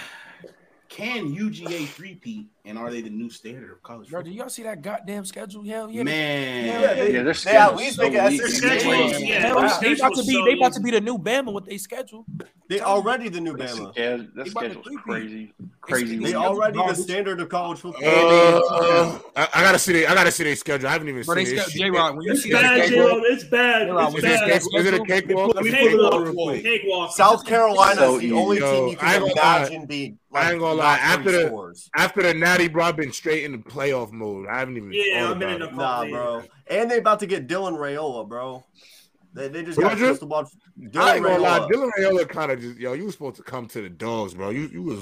can UGA three-peat and are they the new standard of college Bro, football? do y'all see that goddamn schedule? Hell yeah. Man, Yeah, Yeah, they, Yeah, their they at schedule's least so make weak. SEC Their team. yeah, Hell, their they about to be so they about to be the new Bama with they schedule. They already the new Bama. Yeah, They that about schedule's crazy, crazy. They They already the standard of college football. Uh, I, I gotta see. The, I gotta see their schedule. I haven't even Bro, seen it. schedule J Rod when you It's see bad, schedule. J-Rob. It's bad. J-Rob, It's when Is it, bad. that is it a schedule, cakewalk? Let me Pull take a it look. up real quick. Cakewalk. South Carolina is the only team you can ain't gonna lie. imagine beat. I ain't gonna lie, after the- scores. After the Natty, bro, I've been straight in the playoff mode. I haven't even. Yeah, I've been in the it. Nah, bro. And they about to get Dylan Raiola, bro. They, they just got Georgia? crystal ball. I Dylan ain't gonna lie. Raiola. Dylan Raiola kind of just yo. You was supposed to come to the dogs, bro. You you was.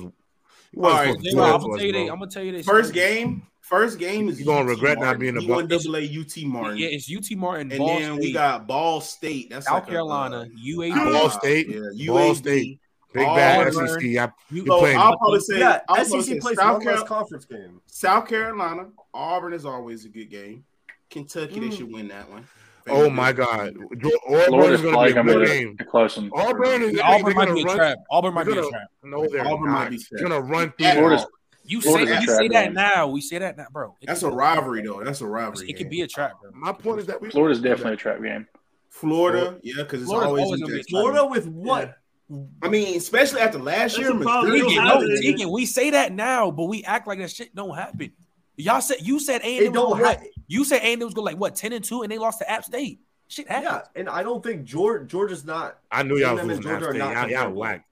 You All wasn't to J do I'm gonna us, tell you they. I'm gonna tell you they First schedule. game, first game is You gonna UT regret not Martin, being a D1 Buck. double A UT Martin. Yeah, it's UT Martin, and Ball then State, we got Ball State. That's South like a, Carolina, uh, UAB, Ball State, yeah, Ball UAB. State, big All bad Auburn. SEC. I, U- you So playing. I'll probably say, Yeah, I'll SEC say plays South, one less Carol- conference game. South Carolina, Auburn is always a good game. Kentucky, they mm. should win that one. oh my God, Jo- Auburn Florida's is gonna be a gonna good game. close. Auburn is Auburn might be a run- trap. Auburn might they're be a trap. No, they're Auburn might not. be They're gonna run through. At. Florida's- You say Florida's a you say that game. now. We say that now, bro. It That's a rivalry, though. That's a rivalry. It could be a trap, bro. My point is that we Florida's definitely a trap game. Florida, yeah, because it's Florida's always, always I mean, especially after last That's year, Missouri, no, Deacon, we say that now, but we act like that shit don't happen. Y'all said you said A and don't happen. Like, you said A and was go like what ten and two, and they lost to App State. Shit happened. Yeah, and I don't think George Georgia's not. I knew y'all was Georgia App State. Y'all, y'all whack.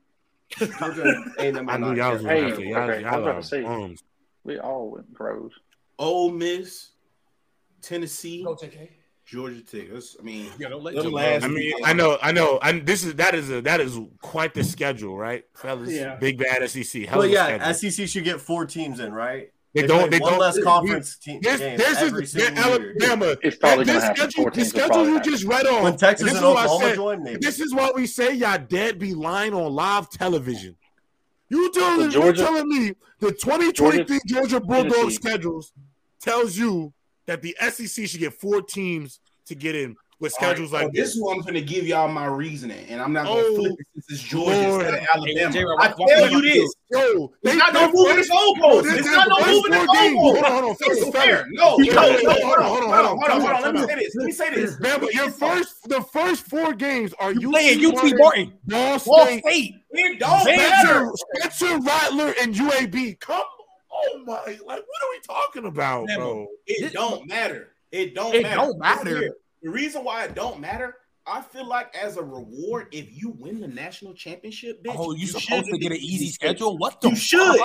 Georgia I knew y'all was hey, okay, y'all, okay, y'all, y'all say, um, We all went pros. Ole Miss, Tennessee. Go take Georgia Tech. That's, I mean, yeah, don't let last. I mean, I know, I know. This is that is a that is quite the schedule, right, fellas? Yeah. Big bad SEC. Hell well, yeah, schedule. SEC should get four teams in, right? They, they don't. They one don't. Less conference team team. There's, there's a, Alabama. It's probably this schedule, the schedule you just read on. When Texas and, and Oklahoma join, maybe. This is what we say. Y'all dead be lying on live television. You telling, Georgia, telling me the 2023 Georgia, Georgia Bulldog schedules tells you that the SEC should get four teams to get in with schedules right, like well, this. one, I'm going to give y'all my reasoning, and I'm not going to oh, flip it since it's Georgia instead of Alabama. Hey, I tell you this, yo, it's not no moving the goalposts. It's not no moving the goalposts. Hold on, hold on, it's fair. No, hold on, hold on, hold on, hold on. Let me say this. Let me say this. Remember, your first, the first four games are you playing UT Martin, Ball State, Ball State, Spencer Rattler, and UAB. Come oh my, like what are we talking about, Never. bro? It, it don't matter. It don't it matter. don't matter. The reason why it don't matter, I feel like as a reward, if you win the national championship, bitch, oh, you, supposed to get an easy schedule. What the? You should.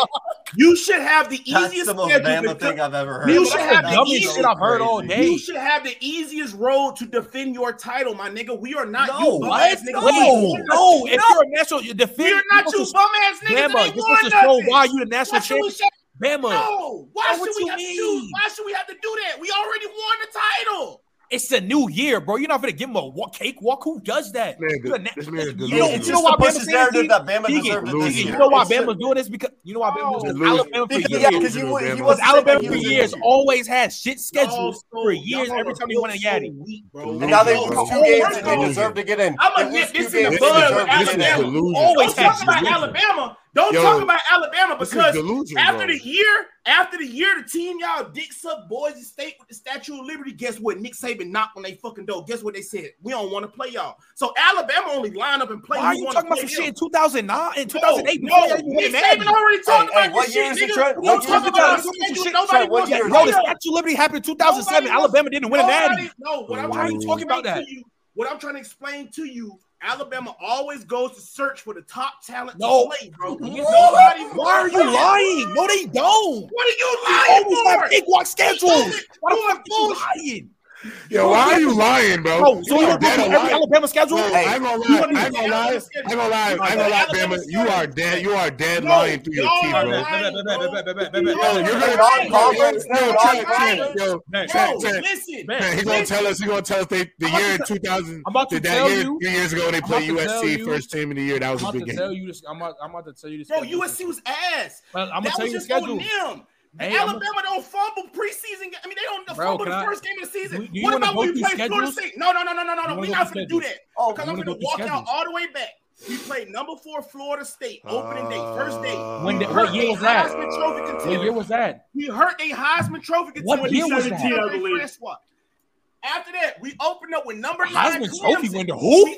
you should have the That's easiest. The most schedule thing I've ever heard. You should have the easiest. Shit I've heard all day. You should have the easiest road to defend your title, my nigga. We are not no, you bum ass. No, no, no. If you're a national, you defend. We are not you bum ass niggas. Bama, you're to show why you the national champion. Bama. No, why should we have to? Why should we have to do that? We already won the title. It's a new year, bro. You're not gonna give him a cakewalk. cake walk. Who does that? Man, good, you, know, why Bama's doing this? Because. You know why Bama's doing this because you know why Bama's Alabama for years. Yeah, because was Alabama for years. Always had shit schedules for years. Every time he won a Yaddy, and now they lose two games and they deserve to get in. I'm gonna get this in the bud. Alabama always had. Alabama. Don't Yo, talk about Alabama because delusion, after bro. the year, after the year, the team y'all dicks up Boise State with the Statue of Liberty. Guess what? Nick Saban knocked on they fucking door. Guess what they said? We don't want to play y'all. So Alabama only line up and play. Why are you talking about some shit in 2009 and 2008? No, no Nick Saban already talked about hey, what year shit, is nigga. Don't talk about shit. Nobody what year? Bro, the Statue of Liberty happened in 2007. Alabama didn't win a natty. No, what I'm trying to talk about that. What I'm trying to explain to you Alabama always goes to search for the top talent no. to play, bro. You Nobody Why are you lying? No, they don't. What are you lying they always? Always have big walk schedules. Why the fuck are you lying? Yo, why are you lying, bro? bro so you are dead every alive. Alabama schedule? Hey, I'm gonna lie. I'm gonna lie. I'm gonna lie. I'm gonna lie, Bama. You are dead. You are dead no, lying through your teeth, bro. You're gonna conference. Yo, yo, listen. He's gonna tell us. He's gonna tell us they, the year 2000. I'm about to tell you. Three years ago, they played USC first team in the year. That was a big game. I'm about to tell you this. I'm about to tell you this. Bro, USC was ass. I'm gonna tell you the schedule. Hey, Alabama a, don't fumble preseason. I mean, they don't bro, fumble the I, first game of the season. Do, do what about when we play schedules? Florida State? No, no, no, no, no, no. We're not going to do that. Oh, because I'm going to walk schedules. out all the way back. We played number four Florida State opening day, first day. Uh, when the, what year was that? Heisman Trophy. What year was that? We hurt a Heisman Trophy contender. What year was that? After that, we opened up with number nine. Heisman Trophy to who?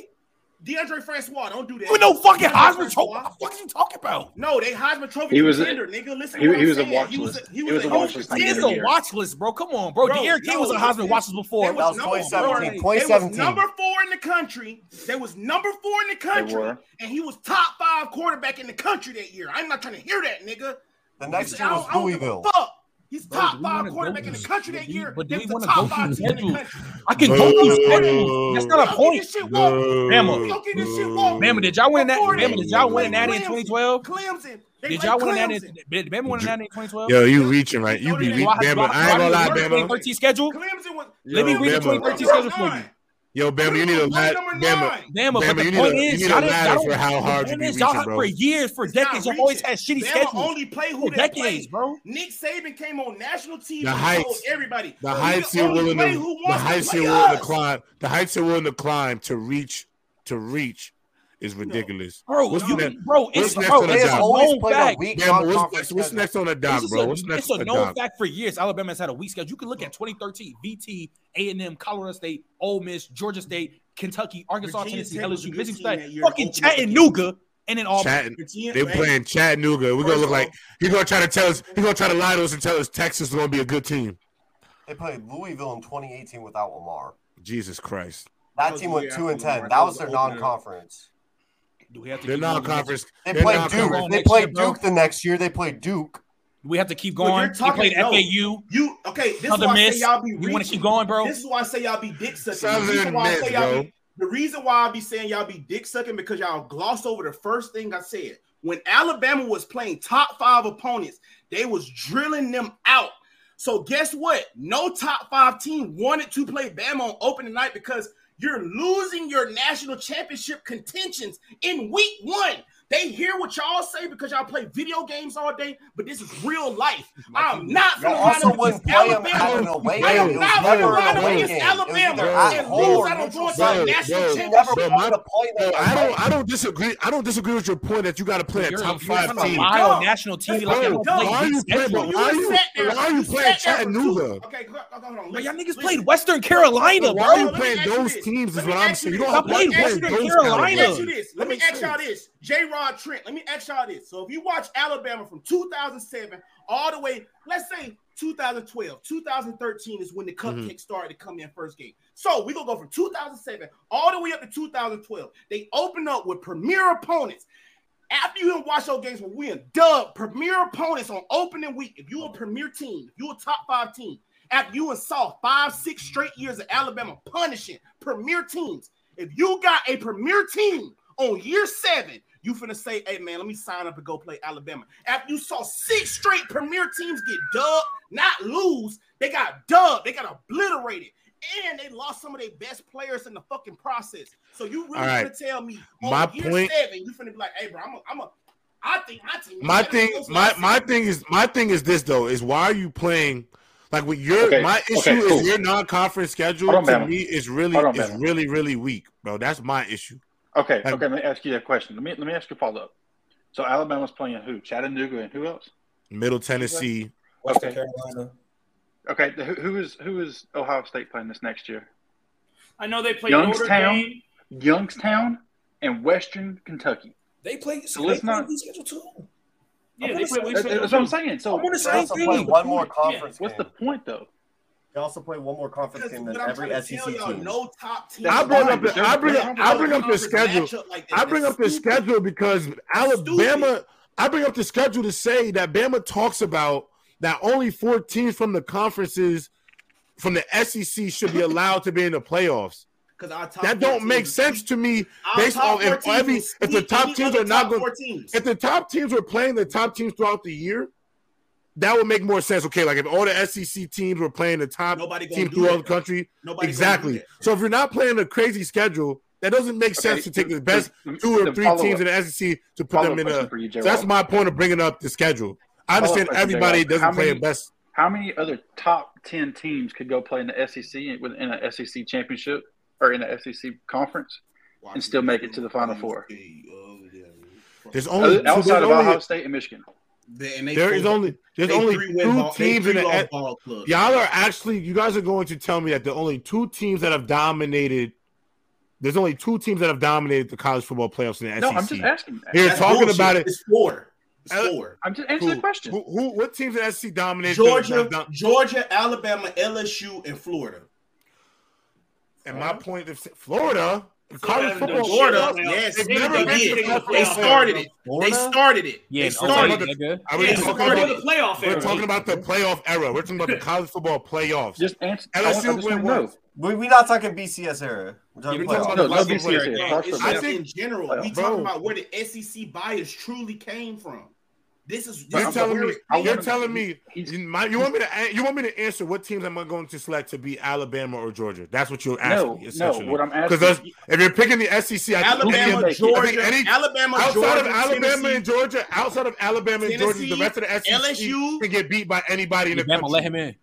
Deondre Francois, don't do that. You no fucking Heisman Trophy. What the fuck are you talking about? No, they Heisman Trophy he was contender, a, nigga. Listen, he, he was a watch he was list. A, he was, he was a, a a watch list, bro. Come on, bro. bro De'Aaron King no, was a Heisman watch list before. Was that was 2017. 2017. number four in the country. They was number four in the country, and he was top five quarterback in the country that year. I'm not trying to hear that, nigga. The next year was Louisville. Fuck. He's Bro, top five quarterback in the country that year. But do we want to go through schedules? I can go through schedules. That's not a point. Bama, Bama, did y'all win that? Bama, did y'all win that in 2012? Clemson. They did y'all win that? In, did Bama win that in 2012? Yo, you reaching right? You be reaching. Bama. I ain't gonna lie, Bama. 2013 schedule. Clemson was. Let me read the 2013 schedule for you. Yo, Bama, you need a ladder. Bama, Bama, Bama, but the you point a, is, you need a ladder for how hard you be y'all bro. For years, for it's decades, you always had shitty Bama schedules. only play who for they decades, play. bro. Nick Saban came on national TV the heights, told everybody. The heights you're willing to, the heights you're willing to climb. The heights you're willing to climb to reach, to reach is ridiculous. Bro, What's you, next? bro, what's it's, next bro, on the it's They a always known played a fact. what's next? What's next on the dock, It's, bro? a, What's next it's a on known dock? fact for years. Alabama has had a weak schedule. You can look at 2013, VT, A&M, Colorado State, Ole Miss, Georgia State, Kentucky, Arkansas, Virginia Tennessee, Tech LSU, good Michigan team State, fucking Opened up the Chattanooga, and then all. Chattan- Virginia, they hey, playing Chattanooga. We're gonna look like he's gonna try to tell us. He's gonna try to lie to us and tell us Texas is gonna be a good team. They played Louisville in 2018 without Lamar. Jesus Christ. That was team went two and ten. That That was was their non-conference. Do we have to They're keep going non-conference. They They're played. Duke. They Next played year, bro. Duke the next year. They played Duke. We have to keep Well, going. you're They played no. FAU. You okay? This is Southern why I say y'all be You want to keep going, bro? This is why I say y'all be dick sucking. Southern the reason why I Miss, say y'all bro. be, the reason why I be saying y'all be dick sucking because y'all glossed over the first thing I said. When Alabama was playing top five opponents, they was drilling them out. So guess what? No top five team wanted to play Bama on opening night because you're losing your national championship contentions in week one. They hear what y'all say because y'all play video games all day, but this is real life. I'm not Y'all gonna line also up wouldn't against play them Alabama. at an away I game. am It was not never gonna an line up away against game. It was Alabama and lose or out on neutral Georgia site. national championship. never Bro, play my- to play Bro, them. I don't. I don't disagree. I don't disagree with your point that you got to play a top five team. lie Dumb. on national TV That's like Bro, y'all don't dumb. play why are you playing? why are you? sat there- Why are you playing sat there for two- Chattanooga? Okay, go- go- hold on. Bro, y'all niggas played Western Carolina, Why are you bro. Let me playing those teams? Is what I'm saying. you You don't have to play Western those Carolina. Let me Carolina. ask you this. Let me ask y'all this. J. Rod Trent. Let me ask y'all this. So if you watch Alabama from 2007 all the way, let's say 2012, 2013 is when the cupcake mm-hmm. started to come in first game. So we're gonna go from 2007 all the way up to 2012. They open up with premier opponents. After you watch those games when we dub premier opponents on opening week, if you a premier team, if you a top five team, after you and saw five, six straight years of Alabama punishing premier teams, if you got a premier team on year seven, you finna say, hey man, let me sign up and go play Alabama. After you saw six straight premier teams get dubbed, not lose, they got dubbed, they got obliterated. And they lost some of their best players in the fucking process. So you really All right. gonna tell me on My year point- seven, you finna be like, hey bro, I'm a, I'm a I think my team. My thing, my my seven. thing is my thing is this though is why are you playing like with your Okay, my issue okay, is your non-conference schedule on, to Bama. me is really on, is Bama. really really weak, bro. That's my issue. Okay, Like- okay. Let me ask you a question. Let me let me ask you a follow up. So Alabama's playing who? Chattanooga and who else? Middle Tennessee, Western Okay. Carolina. Okay, the- who, who is who is Ohio State playing this next year? I know they played Notre Youngstown? Dame. Youngstown and Western Kentucky. They play. So they let's play not- weak schedule too. Yeah, they gonna That's, that's what I'm saying. So I'm on the They same also thing. play one more Yeah. conference what's the point though? They also play one more conference Because game than every to SEC tell team. no top team. I bring up the, I bring up I bring up the schedule. like. I bring up the schedule because Alabama. I bring up the schedule to say that Bama talks about that only four teams from the conferences from the SEC should be allowed to be in the playoffs. 'Cause our That don't make teams- sense to me. based on if every- if the top teams are not going- If the top teams were playing the top teams throughout the year, that would make more sense. Okay, like if all the SEC teams were playing the top Nobody gonna teams throughout the country, Nobody exactly. So if you're not playing a crazy schedule, that doesn't make sense to take the best two or three teams in the SEC to put them in a. You, So that's my point of bringing up the schedule. I understand everybody J-Rob. doesn't How play many- the best. How many other top ten teams could go play in the SEC within an SEC championship or in the SEC conference? and still make it to the Final Four. There's only Other- outside there's of only- Ohio State and Michigan. And they there is only there's only three win two ball- teams in three the ball clubs. y'all are actually you guys are going to tell me that the only two teams that have dominated there's only two teams that have dominated the college football playoffs in the No, SEC. I'm just asking. You're talking bullshit. about it. It's four. It's Uh, four. I'm just answering Who, the question. who, who what teams in the SEC dominated Georgia, that dom- Georgia, Alabama, LSU, and Florida. and my point is Florida college football Florida, yes, They've they, they did. They started it. They started it. Yeah, they started the- it. nigga. Are we Yeah, talking started about before the playoff Era. we're talking about the playoff era. We're talking about the college football playoffs. Just answer. I, LSU went want to what? We're not talking BCS era. We're talking Yeah, we're talking playoffs. about No, the no BCS era. here. No, College it's football. just think- in general. Bro. We talking about where the SEC bias truly came from. This is this You're is telling me. it You're wanna- telling me. You, my, you want me to? You want me to answer what teams am I going to select to be Alabama or Georgia? That's what you're asking. No, me, no. essentially. What I'm asking Because if you're picking the SEC, I think any Alabama, I think Georgia, any- Alabama, outside Georgia, of Alabama Tennessee, and Georgia, outside of Alabama and Georgia, the rest of the SEC LSU. can get beat by anybody in the Bama, country. let him in.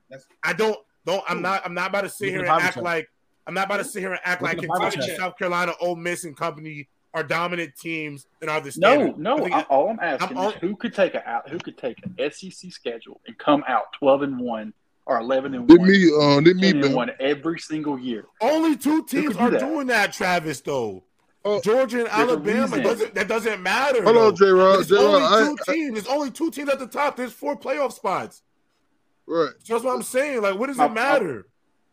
I don't. Don't. I'm not. I'm not about to sit Look here and act chat. like. I'm not about to sit here and act Look like at the Bible Kentucky, chat. South Carolina, Ole Miss, and company are dominant teams and are the No, standard. no. I I, all I'm asking I'm all- is who could take a out who could take an SEC schedule and come out 12 and one or eleven and Did one. me, uh, did me, and one every single year. Only two teams do are that? doing that, Travis. Though Oh. Georgia and There's Alabama doesn't that doesn't matter. Hold on, though. J Rod. There's J only Rod. two teams. There's only two teams at the top. There's four playoff spots. Right. So that's what I'm saying. Like, what does My- it matter?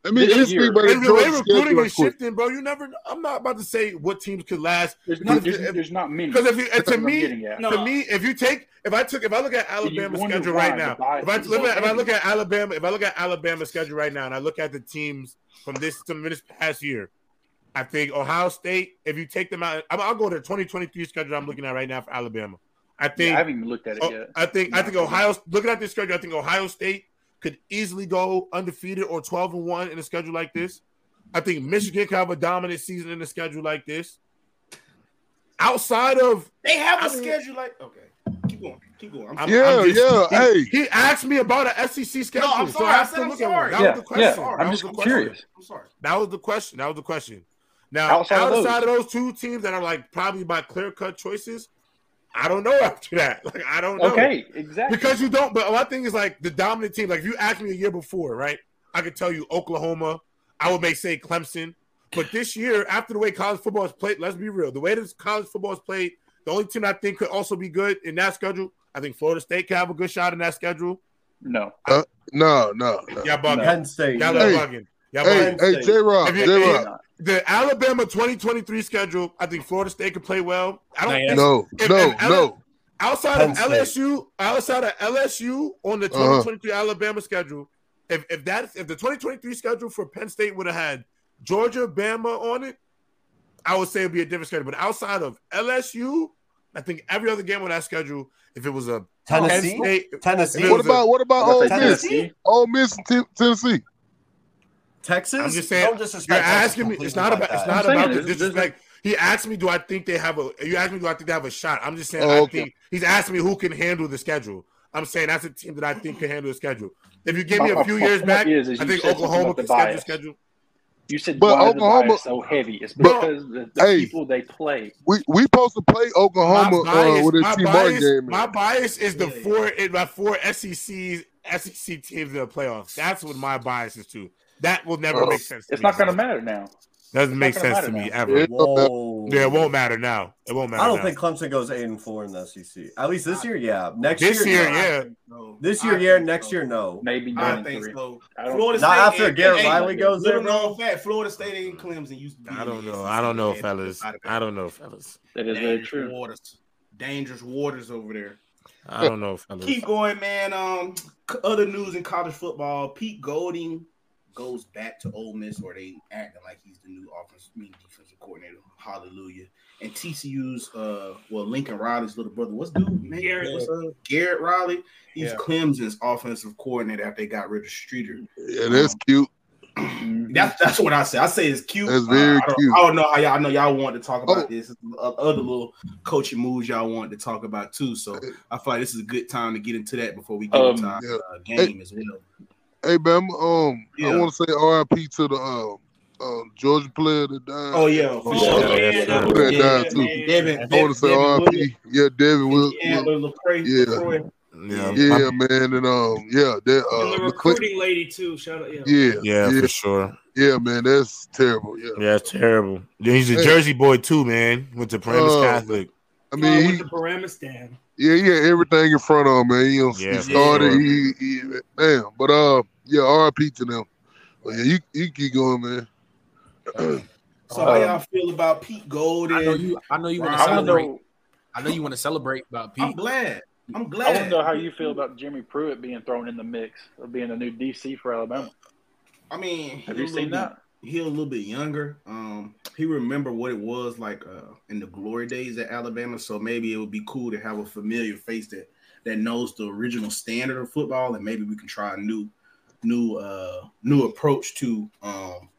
Let mean, This let's year- speak about the And the way Georgia schedule recruiting is shifting, bro. You never. I'm not about to say what teams could last. There's not, there's, if- there's not many. Because if you, to me. No. to me, if you take, if I took, if I look at you Alabama's schedule right now, if I look at, if I look at Alabama, if I look at Alabama's schedule right now, and I look at the teams from this from this past year, I think Ohio State. If you take them out, I'm- I'll go to the 2023 schedule I'm looking at right now for Alabama. I Yeah, think I haven't even looked at it Oh, yet. I think I think Ohio. Looking at this schedule, I think Ohio State could easily go undefeated or twelve and one in a schedule like this. I think Michigan could have a dominant season in a schedule like this. Outside of They have I a mean- schedule like okay. Keep going. Keep going. I'm I'm- Yeah, I'm yeah, he, hey. he asked me about an SEC schedule. No, I'm so sorry. I I have said to I'm look at one. sorry. That Yeah, was the question. yeah, That I'm was just the question. curious. I'm sorry. That was the question. That was the question. Now, Outside outside, of those. of those two teams that are like probably my clear cut choices, I don't know after that. Like I don't know. Okay, exactly. Because you don't, but my thing is like the dominant team. Like if you asked me a year before, right? I could tell you Oklahoma. I would make say Clemson. But this year, after the way college football is played, let's be real. The way this college football is played, the only team I think could also be good in that schedule, I think Florida State can have a good shot in that schedule. no. Uh, no, no, no. Y'all bugging. Penn State. Y'all Hey. bugging. Y'all Hey, bugging. hey, J Rod, If you- J if- Rod. The Alabama 2023 schedule, I think Florida State could play well. I don't Nah, yeah. think No, if- no, if Ala- no. outside Penn of State. LSU, outside of LSU on the Uh-huh. 2023 Alabama schedule, if if that if the 2023 schedule for Penn State would have had Georgia, Bama on it, I would say it'd be a different schedule. But outside of LSU, I think every other game on that schedule, if it was a Penn Tennessee. State, Tennessee. What about what about I'm Ole gonna Miss? Tennessee. Ole Miss and Tennessee. Texas. I'm just saying, Don't disrespect you're asking me. It's not like about. It's not about the this- this- disrespect. He asked me, "Do I think they have a?" You asked me, "Do I think they have a shot?" I'm just saying. Oh, I okay. think he's asking me who can handle the schedule. I'm saying that's a team that I think can handle the schedule. If you give me a few years back, is- is I think said something Oklahoma about the can schedule schedule. You said But why Oklahoma- is the bias so heavy? It's but- because the, the Hey. people they play. We we supposed to play Oklahoma my uh, bias, with my, a T bias, game. my bias is the Yeah, yeah. four in my four SECs SEC teams in the playoffs. That's what my bias is to. That will never Oh. make sense. To It's me. not going to matter now. Doesn't make sense to me now. ever. Yeah. Whoa. Yeah, it won't matter now. It won't matter. I don't now. think Clemson goes eight and four in the SEC. At least this year, yeah. Next This year, year, no. yeah. No, This I year, yeah. Next so. year, no. Maybe I nine and think three. so. I don't- Florida Not State after and- Garrett and- Riley goes there, little known fact, Florida State and Clemson used to be. I don't know. I don't know, fellas. a lot of I don't know, fellas. That is very dangerous true. Waters, dangerous waters over there. I don't know, fellas. Keep going, man. Um, other news in college football: Pete Golding goes back to Ole Miss, or they acting like he's the new offensive, I mean, defensive coordinator. Hallelujah. And TCU's, uh, well, Lincoln Riley's little brother. What's dude? name? Garrett. What's up? Garrett Riley. He's Yeah. Clemson's offensive coordinator after they got rid of Streeter. Yeah, that's cute. Mhm. That's that's what I say. I say it's cute. That's very Uh, I don't, cute. I don't know how y'all. I know y'all wanted to talk about Oh. this. Uh, Other little coaching moves y'all wanted to talk about too. So I feel like this is a good time to get into that before we get Um, into our yeah. uh, game as well. Hey, Bam, um, Yeah. I want to say R.I.P. to the um, um, Georgia player that died. Oh yeah, for Oh, sure. yeah, man, yeah, that was- yeah, yeah, yeah, too. man. Devin, I want to say Devin Williams, R.I.P. Yeah, David Will. and Will- LeCroy, Yeah. LeCroy. Yeah, Yeah, man, and um, yeah, that And the uh, McCle- recruiting lady too. Shout out, yeah. yeah, yeah, yeah, for sure. yeah, man, that's terrible. Yeah, Yeah, it's terrible. Then he's a Hey. Jersey boy too, man. Went to Paramus Oh. Catholic. I I mean, went he, to Paramus, damn. yeah, he had everything in front of him, man. You know, Yeah, he started, sure. he, he, damn, but uh, yeah, R.I.P. to them. But yeah, you you keep going, man. So how y'all feel about Pete Golding? I know you. I know you want to Ron- I want to celebrate. know. I know you want to celebrate about Pete. I'm glad. I'm glad. I want to know how you feel about Jimmy Pruitt being thrown in the mix of being a new DC for Alabama. I mean, Have he you a seen little that? bit- He a little bit younger. Um, he remember what it was like uh, in the glory days at Alabama. So maybe it would be cool to have a familiar face that that knows the original standard of football, and maybe we can try a new, new, uh, new approach to, um,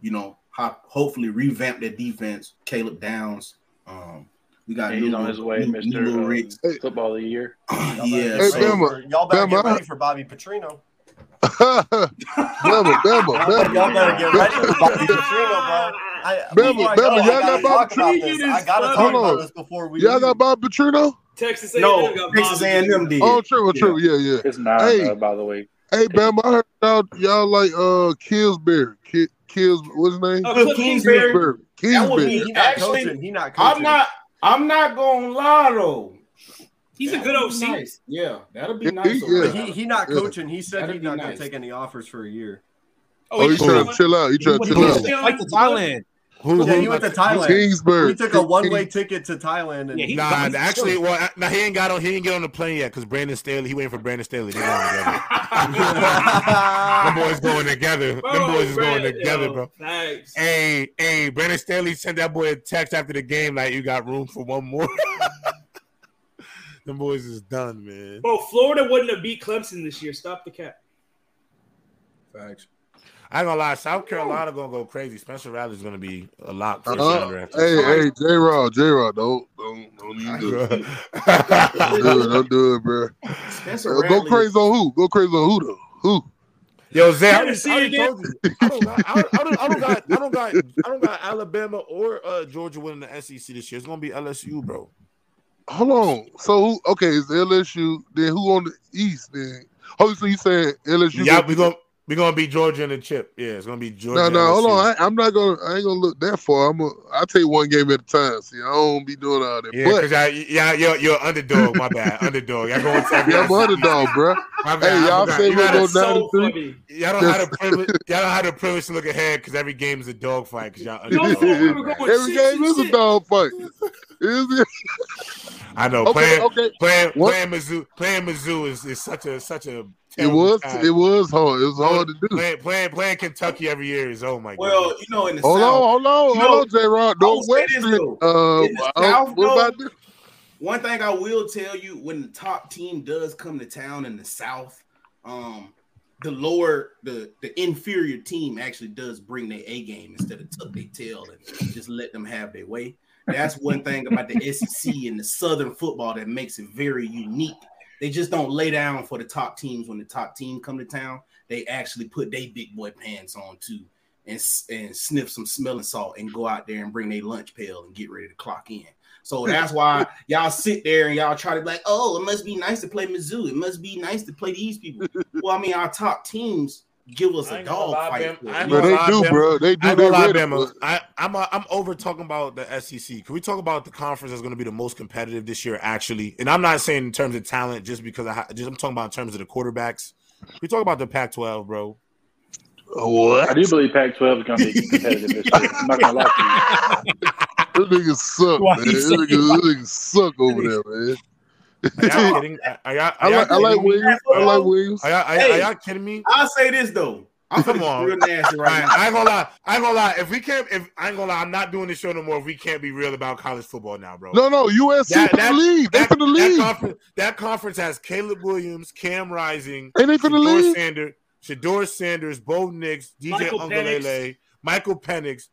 you know, how hopefully revamp their defense. Caleb Downs. Um, we got Yeah, new he's on his way, new, Mister new uh, Ricks. Football of the Year. Y'all yeah, Hey, so- Bama, y'all better get ready for Bobby Petrino. Bama, Bama, Y'all, Bama. y'all better get ready for Bobby Petrino, bro. I, Bama, before I Bama, go, I y'all gotta Bobby Petrino I gotta talk about this before we. Y'all got Bob Petrino? Texas A&M no, got Texas A&M Petrino. did. Oh, true, true, Yeah. yeah, yeah. It's nine, Hey. uh, by the way. Hey, Bam, I heard y'all, y'all like uh Killsbury. Ki- Kills, what's his name? Oh, Cliff Kingsbury. Kingsbury. That would Kingsbury. be He not actually. coaching. He not coaching. I'm not. I'm not gonna lie though. He's a good OC. nice. Yeah, that'll be Yeah, nice. he- But he he not Yeah. coaching. He said he's not nice. gonna take any offers for a year. Oh, you he's trying to chill out? You trying to chill out? like to Thailand. Who, Yeah, who- he went to Thailand. Kingsbury. He took a one way ticket to Thailand. And Yeah, he- Nah, actually, well, nah, he ain't got on. He didn't get on the plane yet because Brandon Staley. He waiting for Brandon Staley. They going together. Them boys going together. Them boys is going together, bro. Thanks. Hey, hey, Brandon Staley sent that boy a text after the game like you got room for one more. Them boys is done, man. Bro, Florida wouldn't have beat Clemson this year. Stop the cap. Facts. I ain't gonna lie, South Carolina gonna go crazy. Spencer Rattler's gonna be a lot. first Uh-huh. Hey, this. hey, J Rod, J Rod, don't, don't, don't even do it. Don't do it, don't do it, bro. Spencer Uh, go Rattler- crazy on who? Go crazy on who though? Who? Yo, Zay, I, Tennessee already again? told you. I don't, got, I, don't, I, don't, I don't got, I don't got, I don't got Alabama or uh, Georgia winning the SEC this year. It's gonna be LSU, bro. Hold on. So who? Okay, it's LSU. Then who on the East? Then oh, so you saying LSU? yeah, we gonna we gonna be Georgia in the chip. Yeah, it's gonna be Georgia. No, no, hold on. I, I'm not gonna. I ain't gonna look that far. I'm. A, I take one game at a time. See, I don't be doing all that. Yeah, but because y'all, yeah, you're, you're underdog. My bad, underdog. Y'all going to every yeah, I'm an underdog, bro. My bad, Hey, I y'all say You we gotta- go So down to three. Y'all don't have the privilege. Y'all don't have the privilege to look ahead because every game is a dog fight. Because y'all underdog. we were going Every game is a six. dog fight. Is it? I know. Okay, playing, okay. playing, What? playing Mizzou, playing Mizzou is, is such a such a. It was. time. It was hard. It was hard to do. Playing, playing, playing Kentucky every year is oh my god. Well, you know, in the Hold South, on, hold on, You hold on, J. Rod. I Don't wait. Uh. In the uh, South, what about this? One thing I will tell you, when the top team does come to town in the South, um, the lower, the the inferior team actually does bring their A game instead of tuck their tail and just let them have their way. That's one thing about the SEC and the Southern football that makes it very unique. They just don't lay down for the top teams when the top team come to town. They actually put their big boy pants on too and and sniff some smelling salt and go out there and bring their lunch pail and get ready to clock in. So that's why y'all sit there and y'all try to be like, oh, it must be nice to play Mizzou. It must be nice to play these people. well, I mean, our top teams give us a dog fight. I ain't it. Bro, gonna they do, bro. They I do. ain't They gonna lie. Bama. I, I'm uh, I'm over talking about the SEC. Can we talk about the conference that's going to be the most competitive this year? Actually, and I'm not saying in terms of talent, just because I just I'm talking about in terms of the quarterbacks. Can we talk about the Pac-12, bro? What? I do believe Pac-12 is going to be competitive this year. I'm not going to lie to you. Them niggas suck, man. you Them say niggas, niggas suck over there, man. Are y'all kidding? Are, are I like, I like? Williams. I like Williams. Are y'all, Hey. are y'all kidding me? I'll say this though. I'm Come Come on. real nasty right I, now. I ain't gonna lie. I ain't gonna lie. If we can't, if I ain't gonna lie, I'm not doing this show no more. If we can't be real about college football now, bro. No, no, USC That- for that- the league. They that, for the that conference, that conference has Caleb Williams, Cam Rising, Ain't they for the Shador league? Sanders, Shedeur Sanders, Bo Nix, DJ Michael Uiagalelei, Michael Penix.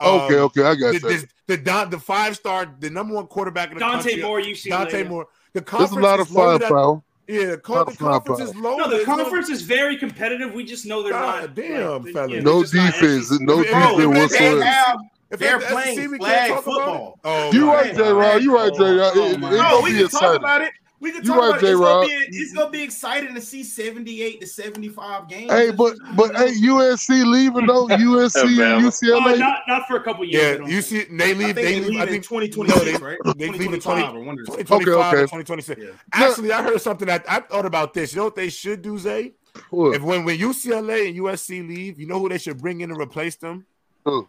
Okay, um, okay, I got The, that. the, the, Don- the five star, the number one quarterback in the Dante country, Moore, UCLA. Dante Moore. The There's conference a lot of is loaded at- firepower. Yeah, the, co- the conference firepower. is loaded. No, the It's gonna- conference is very competitive. We just know they're God not. damn, like, fellas. yeah, No they're not defense. No Bro, defense if they They whatsoever. have, If they're it's the SEC, playing flag talk about it? football. Oh, You my right, God. J. Rod. You right, J. Rod. Oh it, my it's No, we be can talk about it. We can You talk right, about it. It's J-Rod. gonna, be, it's gonna be exciting to see 78 to 75 games. Hey, but but hey, USC leaving though. USC Oh, and man. Uh, UCLA. not, not for a couple years. Yeah, don't you see, they leave. I think they, they leave. leave I in think 2026, no, right? They leave in 2025 or one of the two. 2025 Okay, okay. or 2026. Actually, I heard something that I thought about this. You know what they should do, Zay? What? If when, when UCLA and USC leave, you know who they should bring in to replace them? Who?